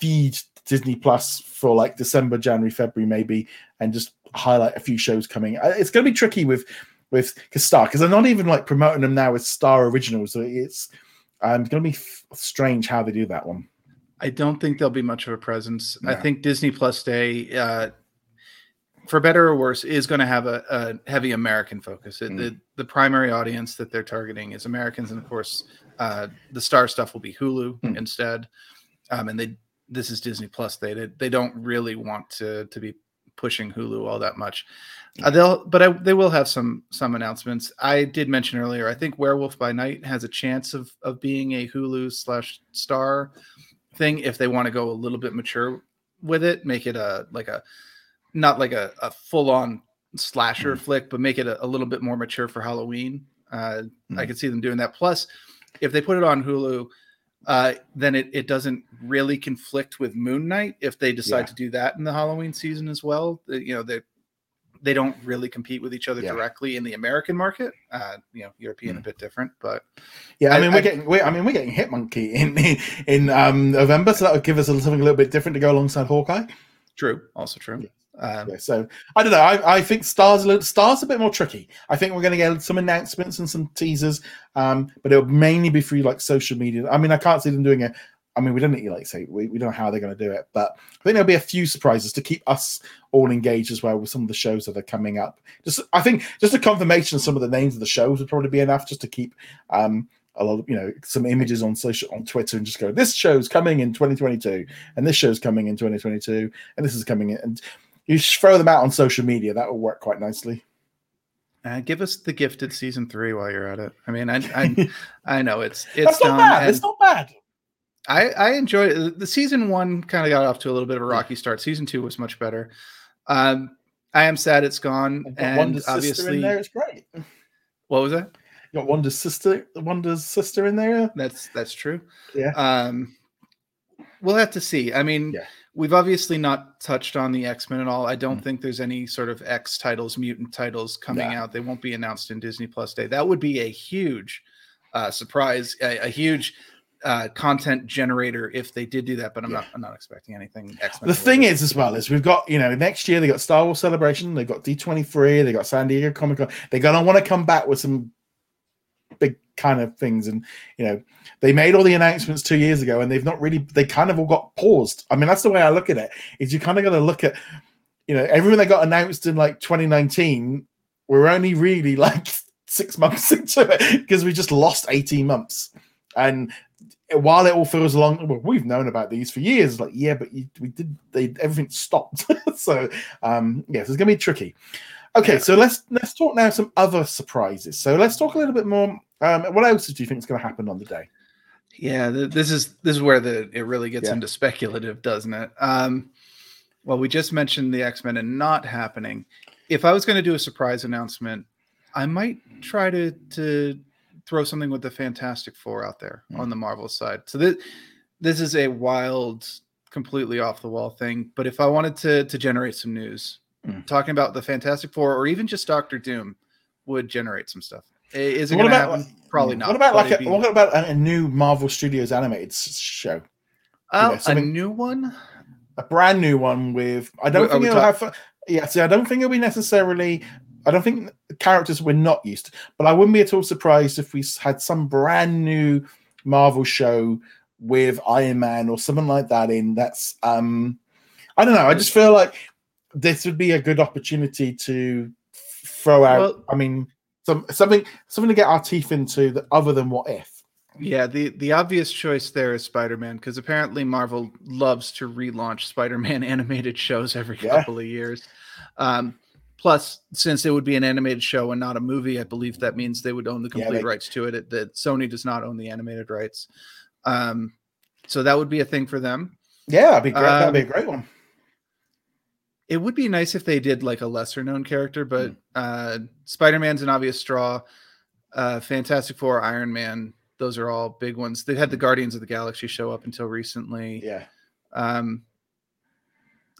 Speaker 1: feed Disney Plus for like December, January, February, maybe, and just highlight a few shows coming. It's going to be tricky with with because Star because they're not even like promoting them now as Star Originals. So it's um, going to be f- strange how they do that one.
Speaker 2: I don't think there'll be much of a presence. No. I think Disney Plus Day, uh, for better or worse, is going to have a, a, heavy American focus. It, mm. the, the primary audience that they're targeting is Americans, and of course, uh, the star stuff will be Hulu mm. instead. Um, and they this is Disney Plus. They they don't really want to to be pushing Hulu all that much. Uh, they'll, but I, they will have some some announcements. I did mention earlier. I think Werewolf by Night has a chance of of being a Hulu slash Star thing if they want to go a little bit mature with it. Make it a like a not like a, a full on slasher mm. flick, but make it a, a, little bit more mature for Halloween. Uh, mm. I could see them doing that. Plus, if they put it on Hulu, uh, then it, it doesn't really conflict with Moon Knight if they decide yeah. to do that in the Halloween season as well. You know, they they don't really compete with each other yeah. directly in the American market. Uh, you know, European mm. a bit different, but
Speaker 1: yeah, I, I mean we're I, getting we're, I mean we're getting Hit Monkey in in um, November, so that would give us something a little bit different to go alongside Hawkeye.
Speaker 2: True, also true. Yeah.
Speaker 1: Um, yeah, so I don't know. I, I think stars a little, stars a bit more tricky. I think we're going to get some announcements and some teasers, um, but it'll mainly be through like social media. I mean, I can't see them doing it. I mean, we don't need like say we, we don't know how they're going to do it, but I think there'll be a few surprises to keep us all engaged as well with some of the shows that are coming up. Just I think just a confirmation of some of the names of the shows would probably be enough just to keep um, a lot of you know some images on social on Twitter and just go this show's coming in 2022 and this show's coming in 2022 and this is coming in and you throw them out on social media. That will work quite nicely.
Speaker 2: Uh, give us the gifted season three while you're at it. I mean, I I, I know it's it's
Speaker 1: not bad. It's not bad.
Speaker 2: I I enjoyed it. the season one. Kind of got off to a little bit of a rocky start. Season two was much better. Um, I am sad it's gone, and Wanda's obviously
Speaker 1: in there. It's great.
Speaker 2: What was that?
Speaker 1: You got Wanda's sister, Wanda's sister in there.
Speaker 2: That's that's true.
Speaker 1: Yeah.
Speaker 2: Um, we'll have to see. I mean,
Speaker 1: yeah
Speaker 2: we've obviously not touched on the X Men at all. I don't mm. think there's any sort of X titles, mutant titles coming out. They won't be announced in Disney Plus Day. That would be a huge uh, surprise, a, a huge uh, content generator if they did do that. But I'm yeah. not. I'm not expecting anything.
Speaker 1: X-Men the thing is, as well, is we've got you know next year they got Star Wars Celebration, they got D23, they got San Diego Comic Con. They're gonna want to come back with some big kind of things. And you know, they made all the announcements two years ago, and they've not really. They kind of all got paused. I mean, that's the way I look at it. Is you kind of got to look at, you know, everything that got announced in like 2019. We're only really like six months into it because we just lost 18 months. And while it all feels long, well, we've known about these for years. Like, yeah, but you, we did. They everything stopped. so, um, yes, it's gonna be tricky. Okay, yeah. so let's let's talk now some other surprises. So let's talk a little bit more um, what else do you think is going to happen on the day?
Speaker 2: Yeah, this is this is where the it really gets yeah. into speculative, doesn't it? Um, well, we just mentioned the X Men and not happening. If I was going to do a surprise announcement, I might try to to throw something with the Fantastic Four out there mm. on the Marvel side. So this this is a wild, completely off the wall thing. But if I wanted to to generate some news, mm. talking about the Fantastic Four or even just Doctor Doom would generate some stuff. Is it going to happen? Probably not.
Speaker 1: What about like a, be... what about a, new Marvel Studios animated show?
Speaker 2: Oh, you know, a new one,
Speaker 1: a brand new one with. I don't think it'll talk- have. Yeah, see, I don't think it'll be necessarily. I don't think characters we're not used to, but I wouldn't be at all surprised if we had some brand new Marvel show with Iron Man or something like that in. That's um, I don't know. I just feel like this would be a good opportunity to throw out. Well, I mean, some something something to get our teeth into that other than what if.
Speaker 2: Yeah, the the obvious choice there is Spider-Man because apparently Marvel loves to relaunch Spider-Man animated shows every yeah. couple of years. Um, plus, since it would be an animated show and not a movie, I believe that means they would own the complete yeah, they... rights to it. That Sony does not own the animated rights. Um, so that would be a thing for them.
Speaker 1: Yeah, that'd be great. Um, that'd be a um, great one.
Speaker 2: It would be nice if they did like a lesser known character, but mm. uh, Spider Man's an obvious straw. Uh, Fantastic Four, Iron Man, those are all big ones. They had the Guardians of the Galaxy show up until recently.
Speaker 1: Yeah.
Speaker 2: Um,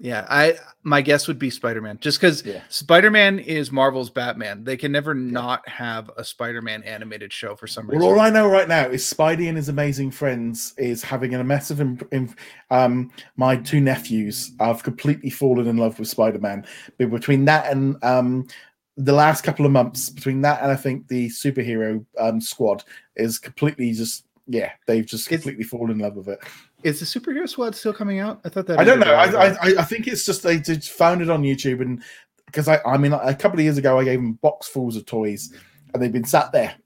Speaker 2: yeah, I my guess would be Spider Man, just because
Speaker 1: Yeah.
Speaker 2: Spider Man is Marvel's Batman. They can never not have a Spider Man animated show for some reason.
Speaker 1: Well, all I know right now is Spidey and his amazing friends is having a massive. Imp- imp- um, my two nephews have completely fallen in love with Spider Man. But between that and um, the last couple of months, between that and I think the superhero um, squad is completely just yeah, they've just
Speaker 2: It's-
Speaker 1: completely fallen in love with it.
Speaker 2: Is the superhero squad still coming out? I thought that
Speaker 1: I don't know. I. I I think it's just they just found it on YouTube and because I I mean a couple of years ago I gave them boxfuls of toys and they've been sat there.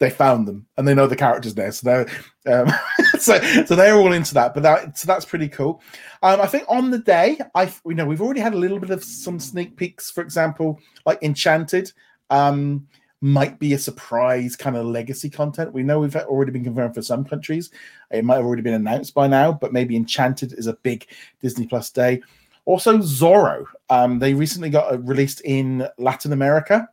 Speaker 1: They found them and they know the characters there, so they're um, so so they're all into that. But that so that's pretty cool. Um, I think on the day I you know we've already had a little bit of some sneak peeks. For example, like Enchanted. Um, might be a surprise kind of legacy content. We know we've already been confirmed for some countries. It might have already been announced by now, but maybe Enchanted is a big Disney Plus day. Also, Zorro. Um, they recently got uh, released in Latin America.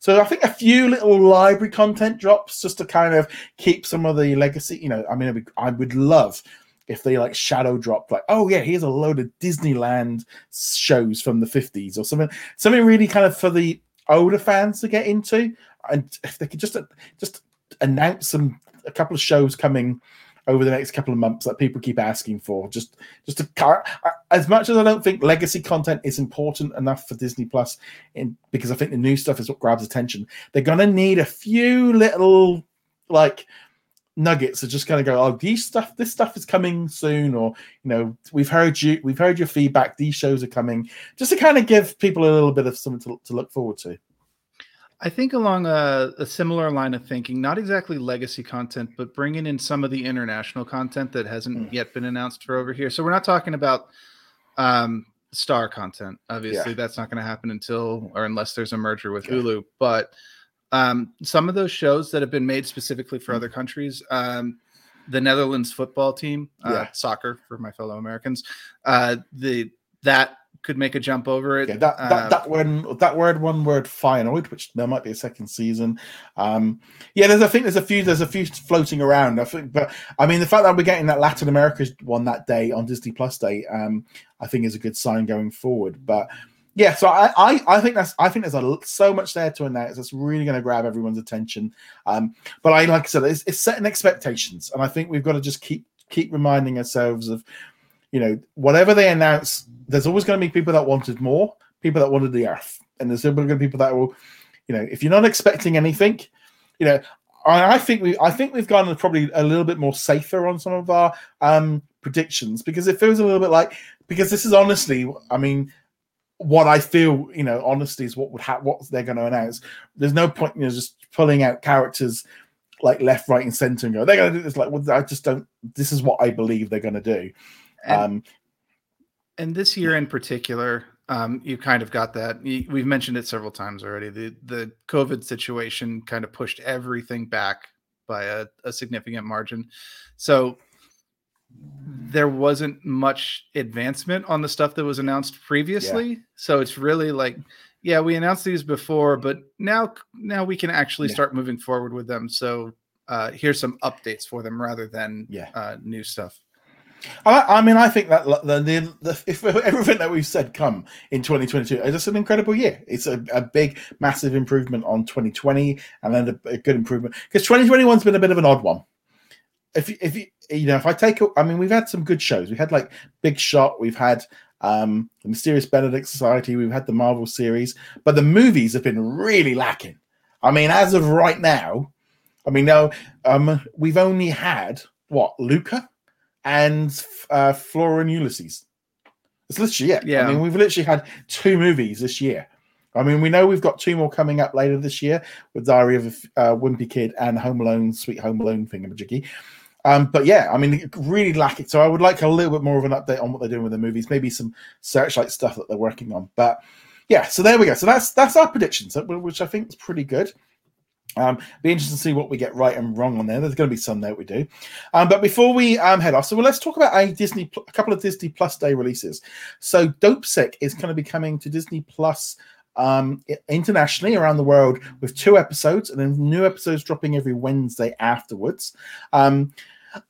Speaker 1: So I think a few little library content drops just to kind of keep some of the legacy. You know, I mean, I would love if they like shadow drop, like, oh yeah, here's a load of Disneyland shows from the 50s or something, something really kind of for the older fans to get into. And if they could just just announce some a couple of shows coming over the next couple of months that people keep asking for, just just to as much as I don't think legacy content is important enough for Disney Plus, in because I think the new stuff is what grabs attention. They're gonna need a few little like nuggets are just going to go oh these stuff this stuff is coming soon or you know we've heard you we've heard your feedback these shows are coming just to kind of give people a little bit of something to, to look forward to
Speaker 2: I think along a, a similar line of thinking, not exactly legacy content, but bringing in some of the international content that hasn't
Speaker 1: Mm.
Speaker 2: yet been announced for over here. So we're not talking about um, star content. Obviously, yeah. that's not going to happen until or unless there's a merger with
Speaker 1: Yeah.
Speaker 2: Hulu. But um, some of those shows that have been made specifically for
Speaker 1: Mm.
Speaker 2: other countries, um, the Netherlands football team, uh, soccer for my fellow Americans, uh, the that could make a jump over it.
Speaker 1: yeah that
Speaker 2: Uh,
Speaker 1: that, that word that word one word Feyenoord, which there might be a second season um yeah there's i think there's a few there's a few floating around i think but i mean the fact that we're getting that latin america one that day on disney plus day um i think is a good sign going forward but yeah so i i, I think that's i think there's a, so much there to announce that's really going to grab everyone's attention um but i like i said it's, it's setting expectations and i think we've got to just keep keep reminding ourselves of you know whatever they announce there's always going to be people that wanted more people that wanted the earth. And there's going to be people that will you know if you're not expecting anything you know I, I think we I think we've gone probably a little bit more safer on some of our um predictions. Because it feels a little bit like because this is honestly I mean what I feel you know honestly is what would ha- what they're going to announce. There's no point you know just pulling out characters like left right and center and go they're going to do this like well, I just don't this is what I believe they're going to do
Speaker 2: And-
Speaker 1: um
Speaker 2: and this year in particular, um, you kind of got that. We've mentioned it several times already. The the COVID situation kind of pushed everything back by a, a significant margin. So there wasn't much advancement on the stuff that was announced previously. So it's really like, yeah, we announced these before, but now now we can actually
Speaker 1: Yeah.
Speaker 2: start moving forward with them. So uh, here's some updates for them rather than
Speaker 1: Yeah.
Speaker 2: uh, new stuff.
Speaker 1: I, I mean, I think that the, the, the if everything that we've said come in 2022 is just an incredible year. It's a, a big, massive improvement on 2020, and then a, a good improvement because 2021's been a bit of an odd one. If if you you know if I take, I mean, we've had some good shows. We had like Big Shot. We've had um the Mysterious Benedict Society. We've had the Marvel series, but the movies have been really lacking. I mean, as of right now, I mean, no, um, we've only had what Luca and uh, Flora and Ulysses. It's literally it.
Speaker 2: Yeah.
Speaker 1: I mean, we've literally had two movies this year. I mean, we know we've got two more coming up later this year with Diary of a uh, Wimpy Kid and Home Alone, Sweet Home Alone thingamajiggy. Um, but yeah, I mean, really lacking. So I would like a little bit more of an update on what they're doing with the movies, maybe some searchlight stuff that they're working on. But yeah, so there we go. So that's that's our predictions, which I think is pretty good. Um, be interesting to see what we get right and wrong on there. There's going to be some that we do. Um, but before we um, head off, so well, let's talk about a Disney, a couple of Disney Plus Day releases. So Dopesick is going to be coming to Disney Plus um, internationally around the world with two episodes, and then new episodes dropping every Wednesday afterwards. Um,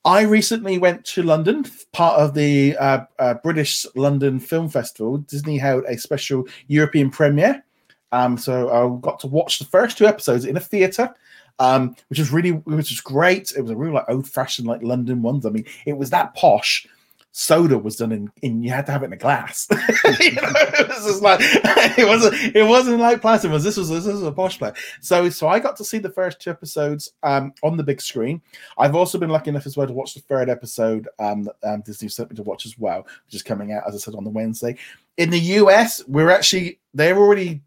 Speaker 1: I recently went to London, part of the uh, uh, British London Film Festival. Disney held a special European premiere. Um, so I got to watch the first two episodes in a theatre, um, which was really, which was great. It was a really like old-fashioned like London ones. I mean, it was that posh soda was done in, in you had to have it in a glass. you know, it was just like it wasn't it wasn't like plastic. Was this was this was a posh play. So so I got to see the first two episodes um, on the big screen. I've also been lucky enough as well to watch the third episode um, that um, Disney sent me to watch as well, which is coming out as I said on the Wednesday. In the US, we're actually they're already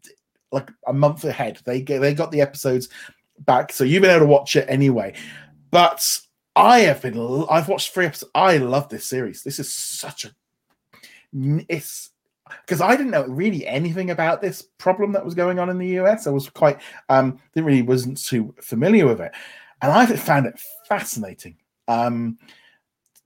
Speaker 1: like a month ahead. They get they got the episodes back, so you've been able to watch it anyway. But I have been. I've watched three episodes. I love this series. This is such a. It's because I didn't know really anything about this problem that was going on in the US. I was quite um didn't really wasn't too familiar with it, and I found it fascinating. Um,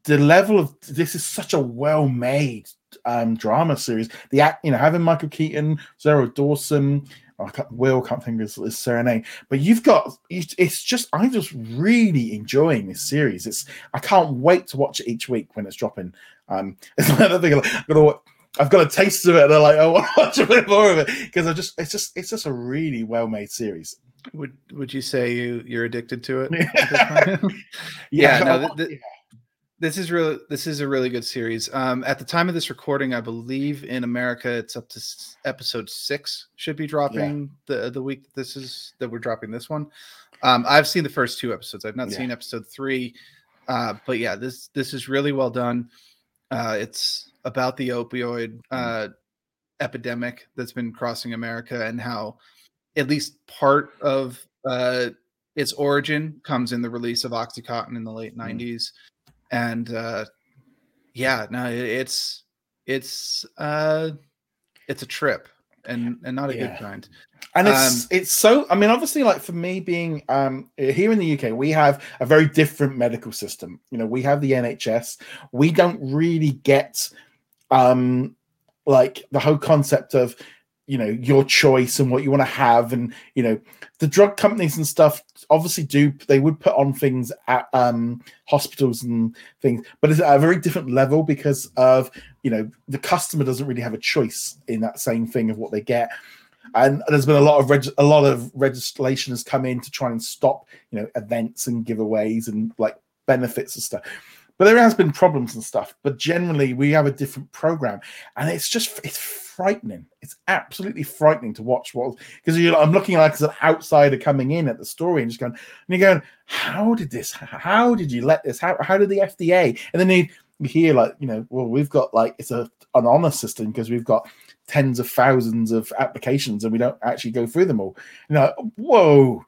Speaker 1: the level of this is such a well made um drama series. The act, you know, having Michael Keaton, Rosario Dawson, I can't, Will can't think of his, his surname, but you've got it's just I'm just really enjoying this series. It's I can't wait to watch it each week when it's dropping. Um, it's another thing. I'm gonna I've got a taste of it, and I'm like, I want to watch a bit more of it because I just it's just it's just a really well made series.
Speaker 2: Would Would you say you you're addicted to it?
Speaker 1: yeah,
Speaker 2: yeah, no, th- th- this is really this is a really good series. Um, at the time of this recording, I believe in America it's up to s- episode six. Should be dropping yeah. the the week that this is that we're dropping this one. Um, I've seen the first two episodes. I've not yeah. seen episode three, uh, but yeah, this this is really well done. Uh, it's about the opioid mm-hmm. uh, epidemic that's been crossing America and how at least part of uh, its origin comes in the release of OxyContin in the late mm. 90s and uh yeah no it's it's uh it's a trip and and not a yeah. good kind.
Speaker 1: And it's um, it's so i mean obviously like for me being um here in the uk we have a very different medical system. You know we have the nhs we don't really get um like the whole concept of you know your choice and what you want to have and you know the drug companies and stuff obviously do they would put on things at um hospitals and things but it's at a very different level because of you know the customer doesn't really have a choice in that same thing of what they get. And there's been a lot of reg- a lot of legislation has come in to try and stop you know events and giveaways and like benefits and stuff but there has been problems and stuff but generally we have a different program. And it's just it's frightening. It's absolutely frightening to watch what because i'm looking like as an outsider coming in at the story and just going and you're going how did this how did you let this how, how did the fda and then you, you hear like you know well we've got like it's a an honor system because we've got tens of thousands of applications and we don't actually go through them all. You know whoa.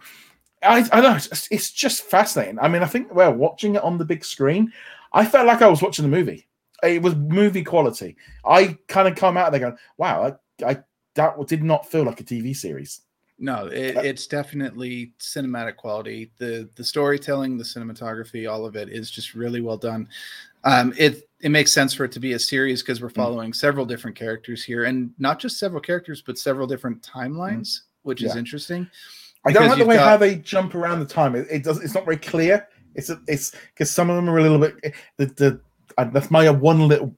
Speaker 1: I, I know it's, it's just fascinating. I mean, I think well, watching it on the big screen, I felt like I was watching a movie. It was movie quality. I kind of come out of there going, "Wow, I, I that did not feel like a TV series."
Speaker 2: No, it, uh, it's definitely cinematic quality. the The storytelling, the cinematography, all of it is just really well done. Um, it it makes sense for it to be a series because we're mm. following mm. several different characters here, and not just several characters, but several different timelines, mm. which yeah. is interesting.
Speaker 1: I don't like the way got... how they jump around the time. It, it does. It's not very clear. It's a, it's because some of them are a little bit. The the uh, that's my one little.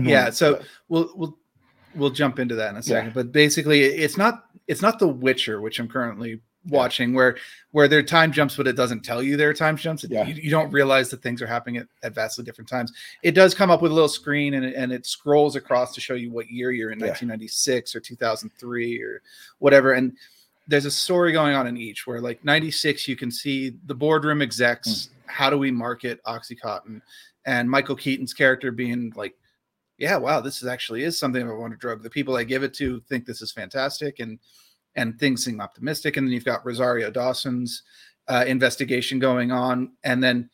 Speaker 2: Yeah. So we'll we'll we'll jump into that in a second. Yeah. But basically, it's not it's not The Witcher, which I'm currently watching, yeah. where where there are time jumps, but it doesn't tell you there are time jumps. Yeah. You, you, don't realize that things are happening at, at, vastly different times. It does come up with a little screen and it, and it scrolls across to show you what year you're in, yeah. 1996 or 2003 or whatever. And there's a story going on in each where like 96 you can see the boardroom execs mm. how do we market oxycontin? And michael keaton's character being like yeah wow this is actually is something i want to drug. The people i give it to think this is fantastic and and things seem optimistic. And then you've got rosario dawson's uh, investigation going on. And then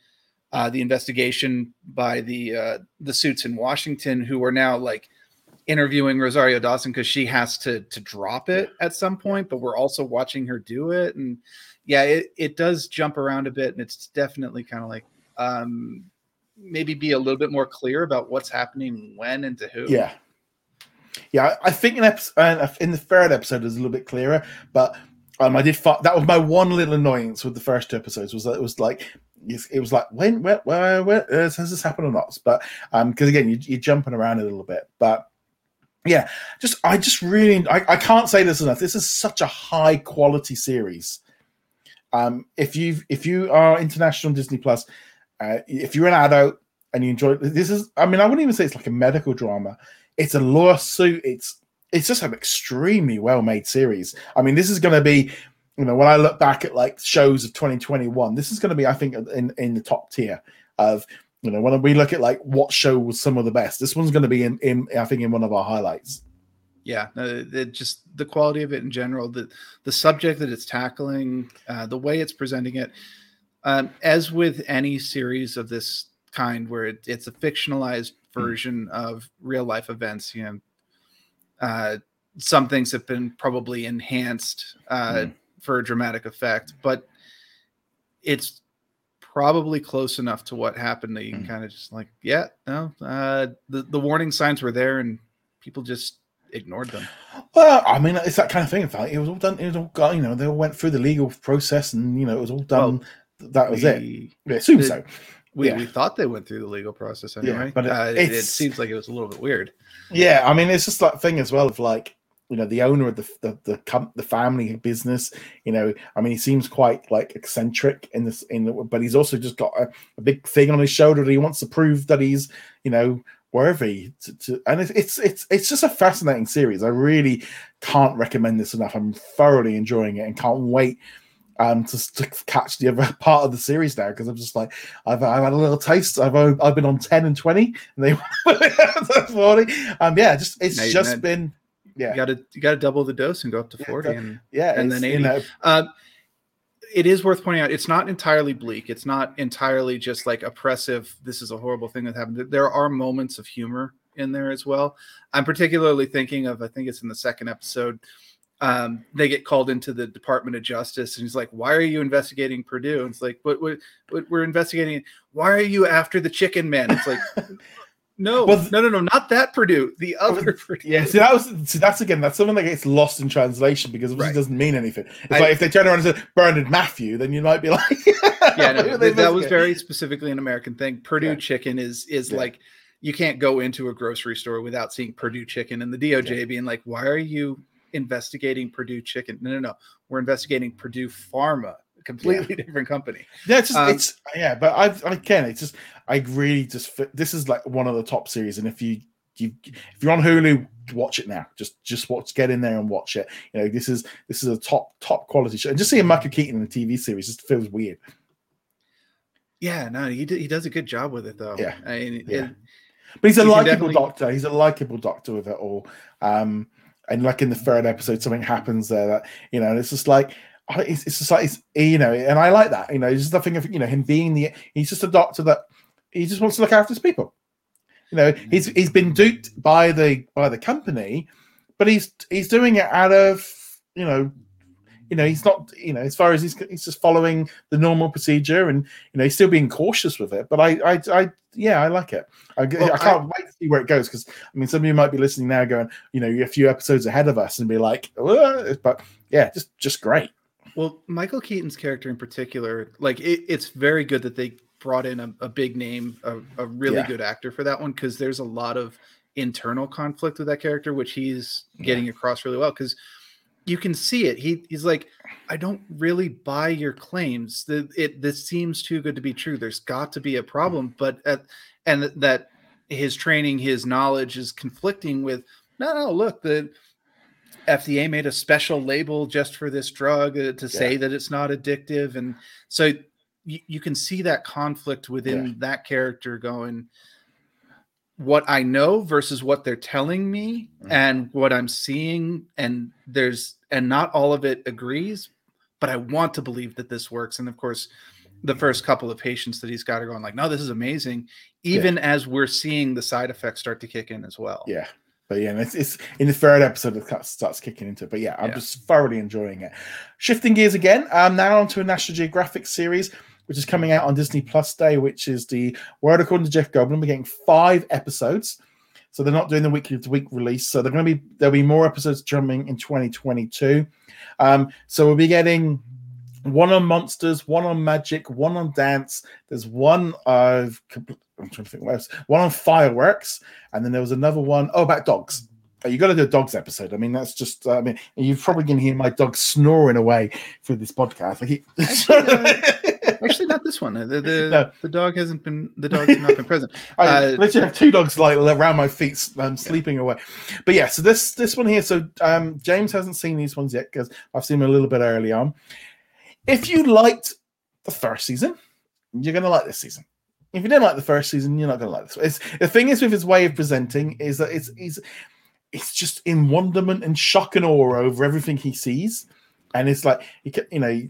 Speaker 2: uh, the investigation by the uh, the suits in washington who are now like interviewing Rosario Dawson because she has to to drop it at some point, but we're also watching her do it. And yeah, it, it does jump around a bit, and it's definitely kind of like um maybe be a little bit more clear about what's happening when and to who.
Speaker 1: Yeah. Yeah, I think in episode, in the third episode is a little bit clearer, but um, I did. Fi- that was my one little annoyance with the first two episodes was that it was like it was like when where where, where uh, has this happened or not? But um, because again, you, you're jumping around a little bit, but yeah, just I just really I, I can't say this enough. This is such a high quality series. Um, if you if you are international Disney Plus, uh, if you're an adult and you enjoy this is I mean I wouldn't even say it's like a medical drama. It's a lawsuit. It's it's just an extremely well made series. I mean, this is going to be you know, when I look back at like shows of 2021, this is going to be, I think, in in the top tier of you know when we look at like what show was some of the best. This one's going to be in, in I think, in one of our highlights.
Speaker 2: Yeah, uh, it just the quality of it in general, the the subject that it's tackling, uh, the way it's presenting it. Um, as with any series of this kind, where it, it's a fictionalized hmm. version mm. of real life events, you know, uh, some things have been probably enhanced. Mm for a dramatic effect, but it's probably close enough to what happened that you can mm. kind of just like, yeah, no, uh, the the warning signs were there and people just ignored them.
Speaker 1: Well, I mean, it's that kind of thing. In fact, it was all done. It was all gone, you know. They all went through the legal process, and you know, it was all done. Well, that was we, it. Yeah, assume so.
Speaker 2: We, yeah. we thought they went through the legal process anyway, yeah, but it, uh, it, it seems like it was a little bit weird.
Speaker 1: Yeah, I mean, it's just that thing as well of like you know the owner of the the the, com- the family business you know i mean he seems quite like eccentric in this in the, but he's also just got a, a, big thing on his shoulder that he wants to prove that he's you know worthy to, to and it's, it's it's it's just a fascinating series. I really can't recommend this enough. I'm thoroughly enjoying it and can't wait um to, to catch the other part of the series now because i'm just like I've, I've had a little taste. I've i've been on 10 and 20 and they 40 um yeah just it's no, just been yeah,
Speaker 2: you got to you got to double the dose and go up to forty, yeah, and
Speaker 1: yeah,
Speaker 2: and then eighty. You know, uh, it is worth pointing out it's not entirely bleak. It's not entirely just like oppressive. This is a horrible thing that happened. There are moments of humor in there as well. I'm particularly thinking of I think it's in the second episode. Um, they get called into the Department of Justice, and he's like, "Why are you investigating Purdue?" And it's like, "But what, what, we're investigating? Why are you after the Chicken Man?" It's like, No, well, no, no, no, not that Purdue. The oh, other Purdue.
Speaker 1: Yeah, see, that was see, that's again that's something that gets lost in translation because it right. doesn't mean anything. It's I, like if they turn around and say Bernard Matthew, then you might be like,
Speaker 2: yeah, no, that, that was very specifically an American thing. Perdue yeah. chicken is is yeah. like you can't go into a grocery store without seeing Perdue chicken and the DOJ yeah. being like, why are you investigating Perdue chicken? No, no, no, we're investigating Purdue Pharma completely yeah. different company.
Speaker 1: Yeah, it's just, um, it's yeah, but I I can it's just I really just this is like one of the top series, and if you you if you're on Hulu, watch it now. Just just watch, get in there and watch it. You know, this is this is a top top quality show, and just seeing Michael Keaton in a TV series just feels weird.
Speaker 2: Yeah, no, he he does a good job with it though.
Speaker 1: Yeah,
Speaker 2: I
Speaker 1: mean, yeah. It, but he's a likable definitely... doctor. He's a likable doctor with it all. Um, and like in the third episode, something happens there that you know, it's just like it's, it's just like it's, you know, and I like that. You know, it's just the thing of you know him being the he's just a doctor that he just wants to look after his people. You know, he's he's been mm. duped by the by the company, but he's he's doing it out of you know, you know, he's not you know as far as he's he's just following the normal procedure, and you know he's still being cautious with it. But I I, I yeah, I like it. I, well, I can't I, wait to see where it goes because I mean, some of you might be listening now, going, you know, you're a few episodes ahead of us, and be like, but yeah, just just great.
Speaker 2: Well, Michael Keaton's character in particular, like it, it's very good that they brought in a, a big name, a, a really yeah. good actor for that one because there's a lot of internal conflict with that character, which he's getting yeah. across really well. Because you can see it. He he's like, I don't really buy your claims. That it this seems too good to be true. There's got to be a problem, but at, and that his training, his knowledge is conflicting with. No, no, look, the FDA made a special label just for this drug uh, to say yeah. that it's not addictive, and so you, you can see that conflict within yeah. that character going what I know versus what they're telling me mm-hmm. and what I'm seeing and there's and not all of it agrees but I want to believe that this works and of course the first couple of patients that he's got are going like no this is amazing even yeah. as we're seeing the side effects start to kick in as well
Speaker 1: yeah but yeah, it's, it's, in the third episode it starts kicking into it. But yeah, I'm yeah. just thoroughly enjoying it. Shifting gears again, um, now onto a National Geographic series which is coming out on Disney Plus Day, which is the World According to Jeff Goldblum. We're getting five episodes. So they're not doing the weekly to week release. So they're going to be there'll be more episodes coming in 2022. Um, so we'll be getting one on monsters, one on magic, one on dance. There's one of I'm trying to think what else. One on fireworks, and then there was another one oh about dogs. Uh, You got to do a dogs episode. I mean, that's just. Uh, I mean, you're probably going to hear my dog snoring away through this podcast. Like he,
Speaker 2: Actually, not this one. The the,
Speaker 1: No.
Speaker 2: the dog hasn't been the dog has not been present.
Speaker 1: I
Speaker 2: Uh,
Speaker 1: literally have two dogs like around my feet, um, sleeping away. But yeah, so this this one here. So um, James hasn't seen these ones yet because I've seen them a little bit early on. If you liked the first season, you're gonna like this season. If you didn't like the first season, you're not gonna like this. It's, the thing is with his way of presenting is that it's it's it's just in wonderment and shock and awe over everything he sees, and it's like you know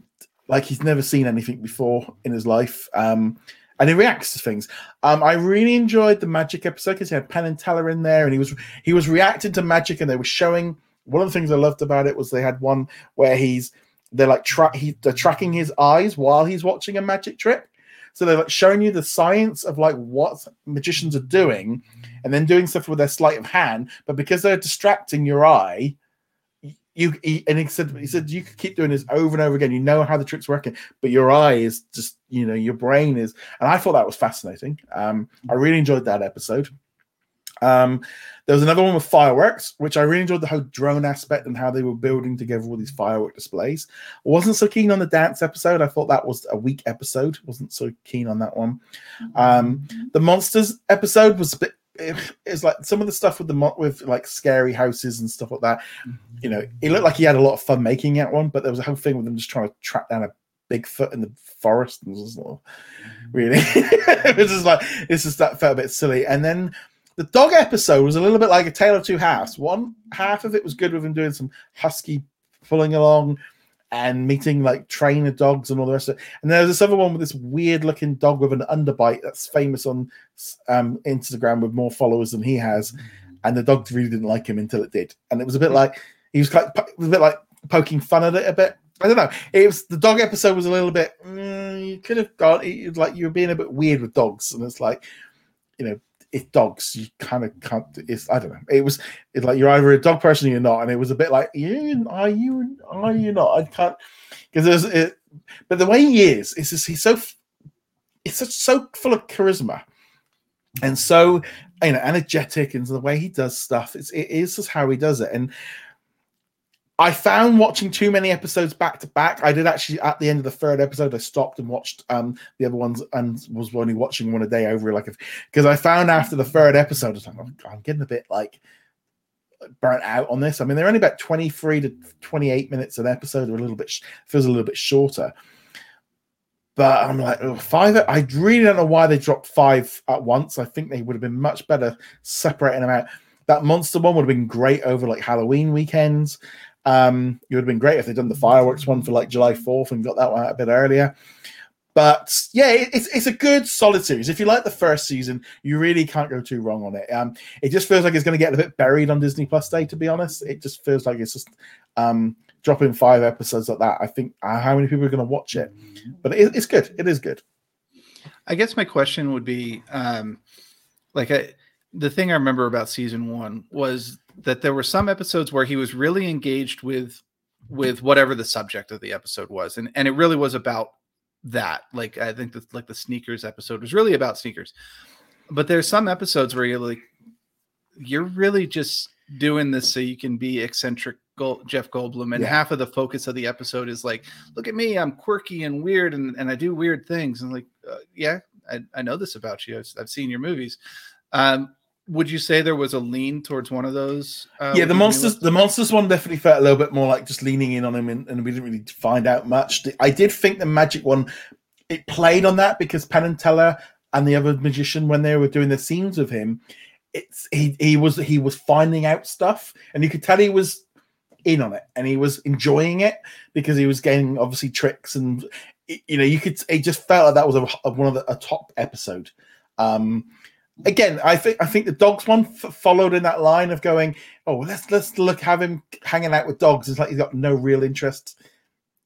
Speaker 1: like he's never seen anything before in his life. Um, and he reacts to things. Um, I really enjoyed the magic episode because he had Penn and Teller in there, and he was he was reacting to magic, and they were showing. One of the things I loved about it was they had one where he's they're like tra- he, they're tracking his eyes while he's watching a magic trick. So they're like showing you the science of like what magicians are doing, and then doing stuff with their sleight of hand. But because they're distracting your eye, you and he said he said you could keep doing this over and over again. You know how the trick's working, but your eye is just you know your brain is. And I thought that was fascinating. Um, I really enjoyed that episode. Um, there was another one with fireworks, which I really enjoyed the whole drone aspect and how they were building together all these firework displays. I wasn't so keen on the dance episode. I thought that was a weak episode. wasn't so keen on that one. Um, the monsters episode was a bit. It's like some of the stuff with the with like scary houses and stuff like that. You know, it looked like he had a lot of fun making that one, but there was a whole thing with them just trying to track down a Bigfoot in the forest. And it was just like, really, it was just like it's just that felt a bit silly. And then the dog episode was a little bit like a tale of two halves. One half of it was good with him doing some husky pulling along and meeting like trainer dogs and all the rest of it. And there's this other one with this weird looking dog with an underbite that's famous on um, Instagram with more followers than he has. And the dog really didn't like him until it did. And it was a bit like he was like a bit like poking fun at it a bit. I don't know. It was the dog episode was a little bit. Mm, you could have gone like you were being a bit weird with dogs, and it's like, you know, it's dogs. You kind of can't. It's I don't know. It was it's like you're either a dog person or you're not, and it was a bit like you are you are you not? I can't because there's it. But the way he is, is he's so it's so full of charisma and so you know energetic and the way he does stuff. It's it is just how he does it and. I found watching too many episodes back to back. I did actually at the end of the third episode, I stopped and watched um the other ones and was only watching one a day over like because I found after the third episode, I was like, "Oh, I'm getting a bit like burnt out on this. I mean, they're only about 23 to 28 minutes an episode, or a little bit feels a little bit shorter. But I'm like, five. I really don't know why they dropped five at once. I think they would have been much better separating them out. That monster one would have been great over like Halloween weekends. Um, it would have been great if they'd done the fireworks one for like July 4th and got that one out a bit earlier. But yeah, it, it's it's a good solid series. If you like the first season, you really can't go too wrong on it. Um, it just feels like it's going to get a bit buried on Disney Plus Day. To be honest, it just feels like it's just um dropping five episodes like that. I think uh, how many people are going to watch it? But it, it's good. It is good.
Speaker 2: I guess my question would be, um, like, I, the thing I remember about season one was that there were some episodes where he was really engaged with with whatever the subject of the episode was, and and it really was about that. Like, I think the like the sneakers episode was really about sneakers, but there's some episodes where you're like, you're really just doing this so you can be eccentric Gold, Jeff Goldblum, and
Speaker 1: Yeah.
Speaker 2: half of the focus of the episode is like, look at me, I'm quirky and weird, and, and I do weird things. And like, uh, yeah, I, I know this about you. I've, I've seen your movies. Um, would you say there was a lean towards one of those? Uh,
Speaker 1: yeah, the monsters, the monsters one definitely felt a little bit more like just leaning in on him, and, and we didn't really find out much. I did think the magic one, it played on that because Penn and Teller and the other magician, when they were doing the scenes with him, it's he he was he was finding out stuff, and you could tell he was in on it, and he was enjoying it because he was getting obviously tricks, and you know you could it just felt like that was a, a- one of the a top episode. Um, again, I think I think the dogs one f- followed in that line of going, oh, let's let's look have him hanging out with dogs. It's like he's got no real interest.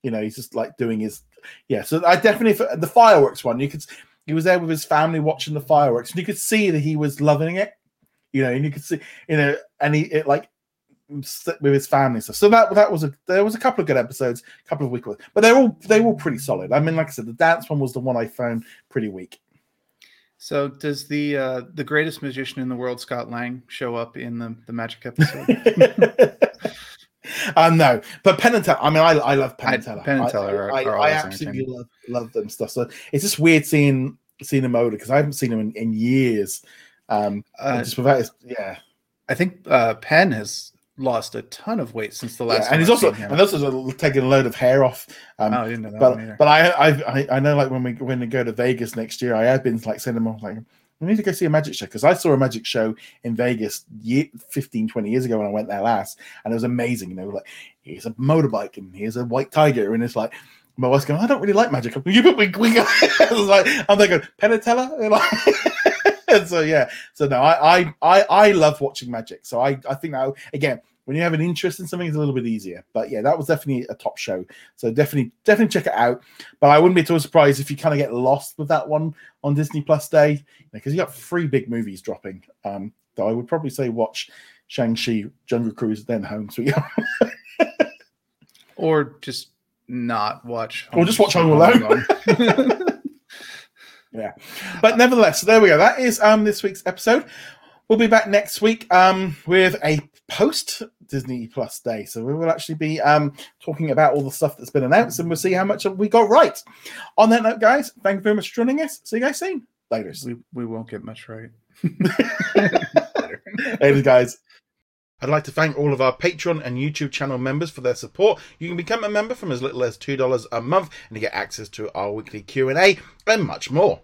Speaker 1: You know, he's just like doing his yeah. So I definitely the fireworks one. You could he was there with his family watching the fireworks, and you could see that he was loving it. You know, and you could see you know, and he it like with his family stuff. So that that was a there was a couple of good episodes, a couple of weak ones, but they're all they were pretty solid. I mean, like I said, the dance one was the one I found pretty weak.
Speaker 2: So does the uh, the greatest magician in the world, Scott Lang, show up in the the magic episode?
Speaker 1: um, no, but Penn and Teller. I mean, I, I love Penn and Teller.
Speaker 2: Penn and Teller
Speaker 1: I,
Speaker 2: are, are
Speaker 1: I, I absolutely love love them stuff. So it's just weird seeing seeing him older because I haven't seen him in, in years. Um, uh, just without his, yeah.
Speaker 2: I think uh, Penn has lost a ton of weight since the last.
Speaker 1: Yeah, and he's also and also taking a load of hair off. Um, oh, I didn't know that but but I, I I know like when we when we go to Vegas next year, I have been like saying them like we need to go see a magic show because I saw a magic show in Vegas year, 15, 20 years ago when I went there last, and it was amazing. You know, like here's a motorbike and here's a white tiger, and it's like my wife's going, I don't really like magic. You put me, we, I was like, I'm thinking Penn and Teller, and, like, and so yeah, so no, I, I I I love watching magic. So I I think that again, when you have an interest in something, it's a little bit easier. But yeah, that was definitely a top show. So definitely, definitely check it out. But I wouldn't be at all surprised if you kind of get lost with that one on Disney Plus Day because you got three big movies dropping. Um, so I would probably say watch Shang Chi, Jungle Cruise, then Home Sweet Home.
Speaker 2: or just not watch.
Speaker 1: Home or just watch Home Alone. yeah, but nevertheless, there we go. That is um this week's episode. We'll be back next week um, with a post Disney Plus day. So we will actually be um, talking about all the stuff that's been announced and we'll see how much we got right. On that note, guys, thank you very much for joining us. See you guys soon. Later.
Speaker 2: We, we won't get much right.
Speaker 1: Later, guys. I'd like to thank all of our Patreon and YouTube channel members for their support. You can become a member from as little as $2 a month and you get access to our weekly Q&A and much more.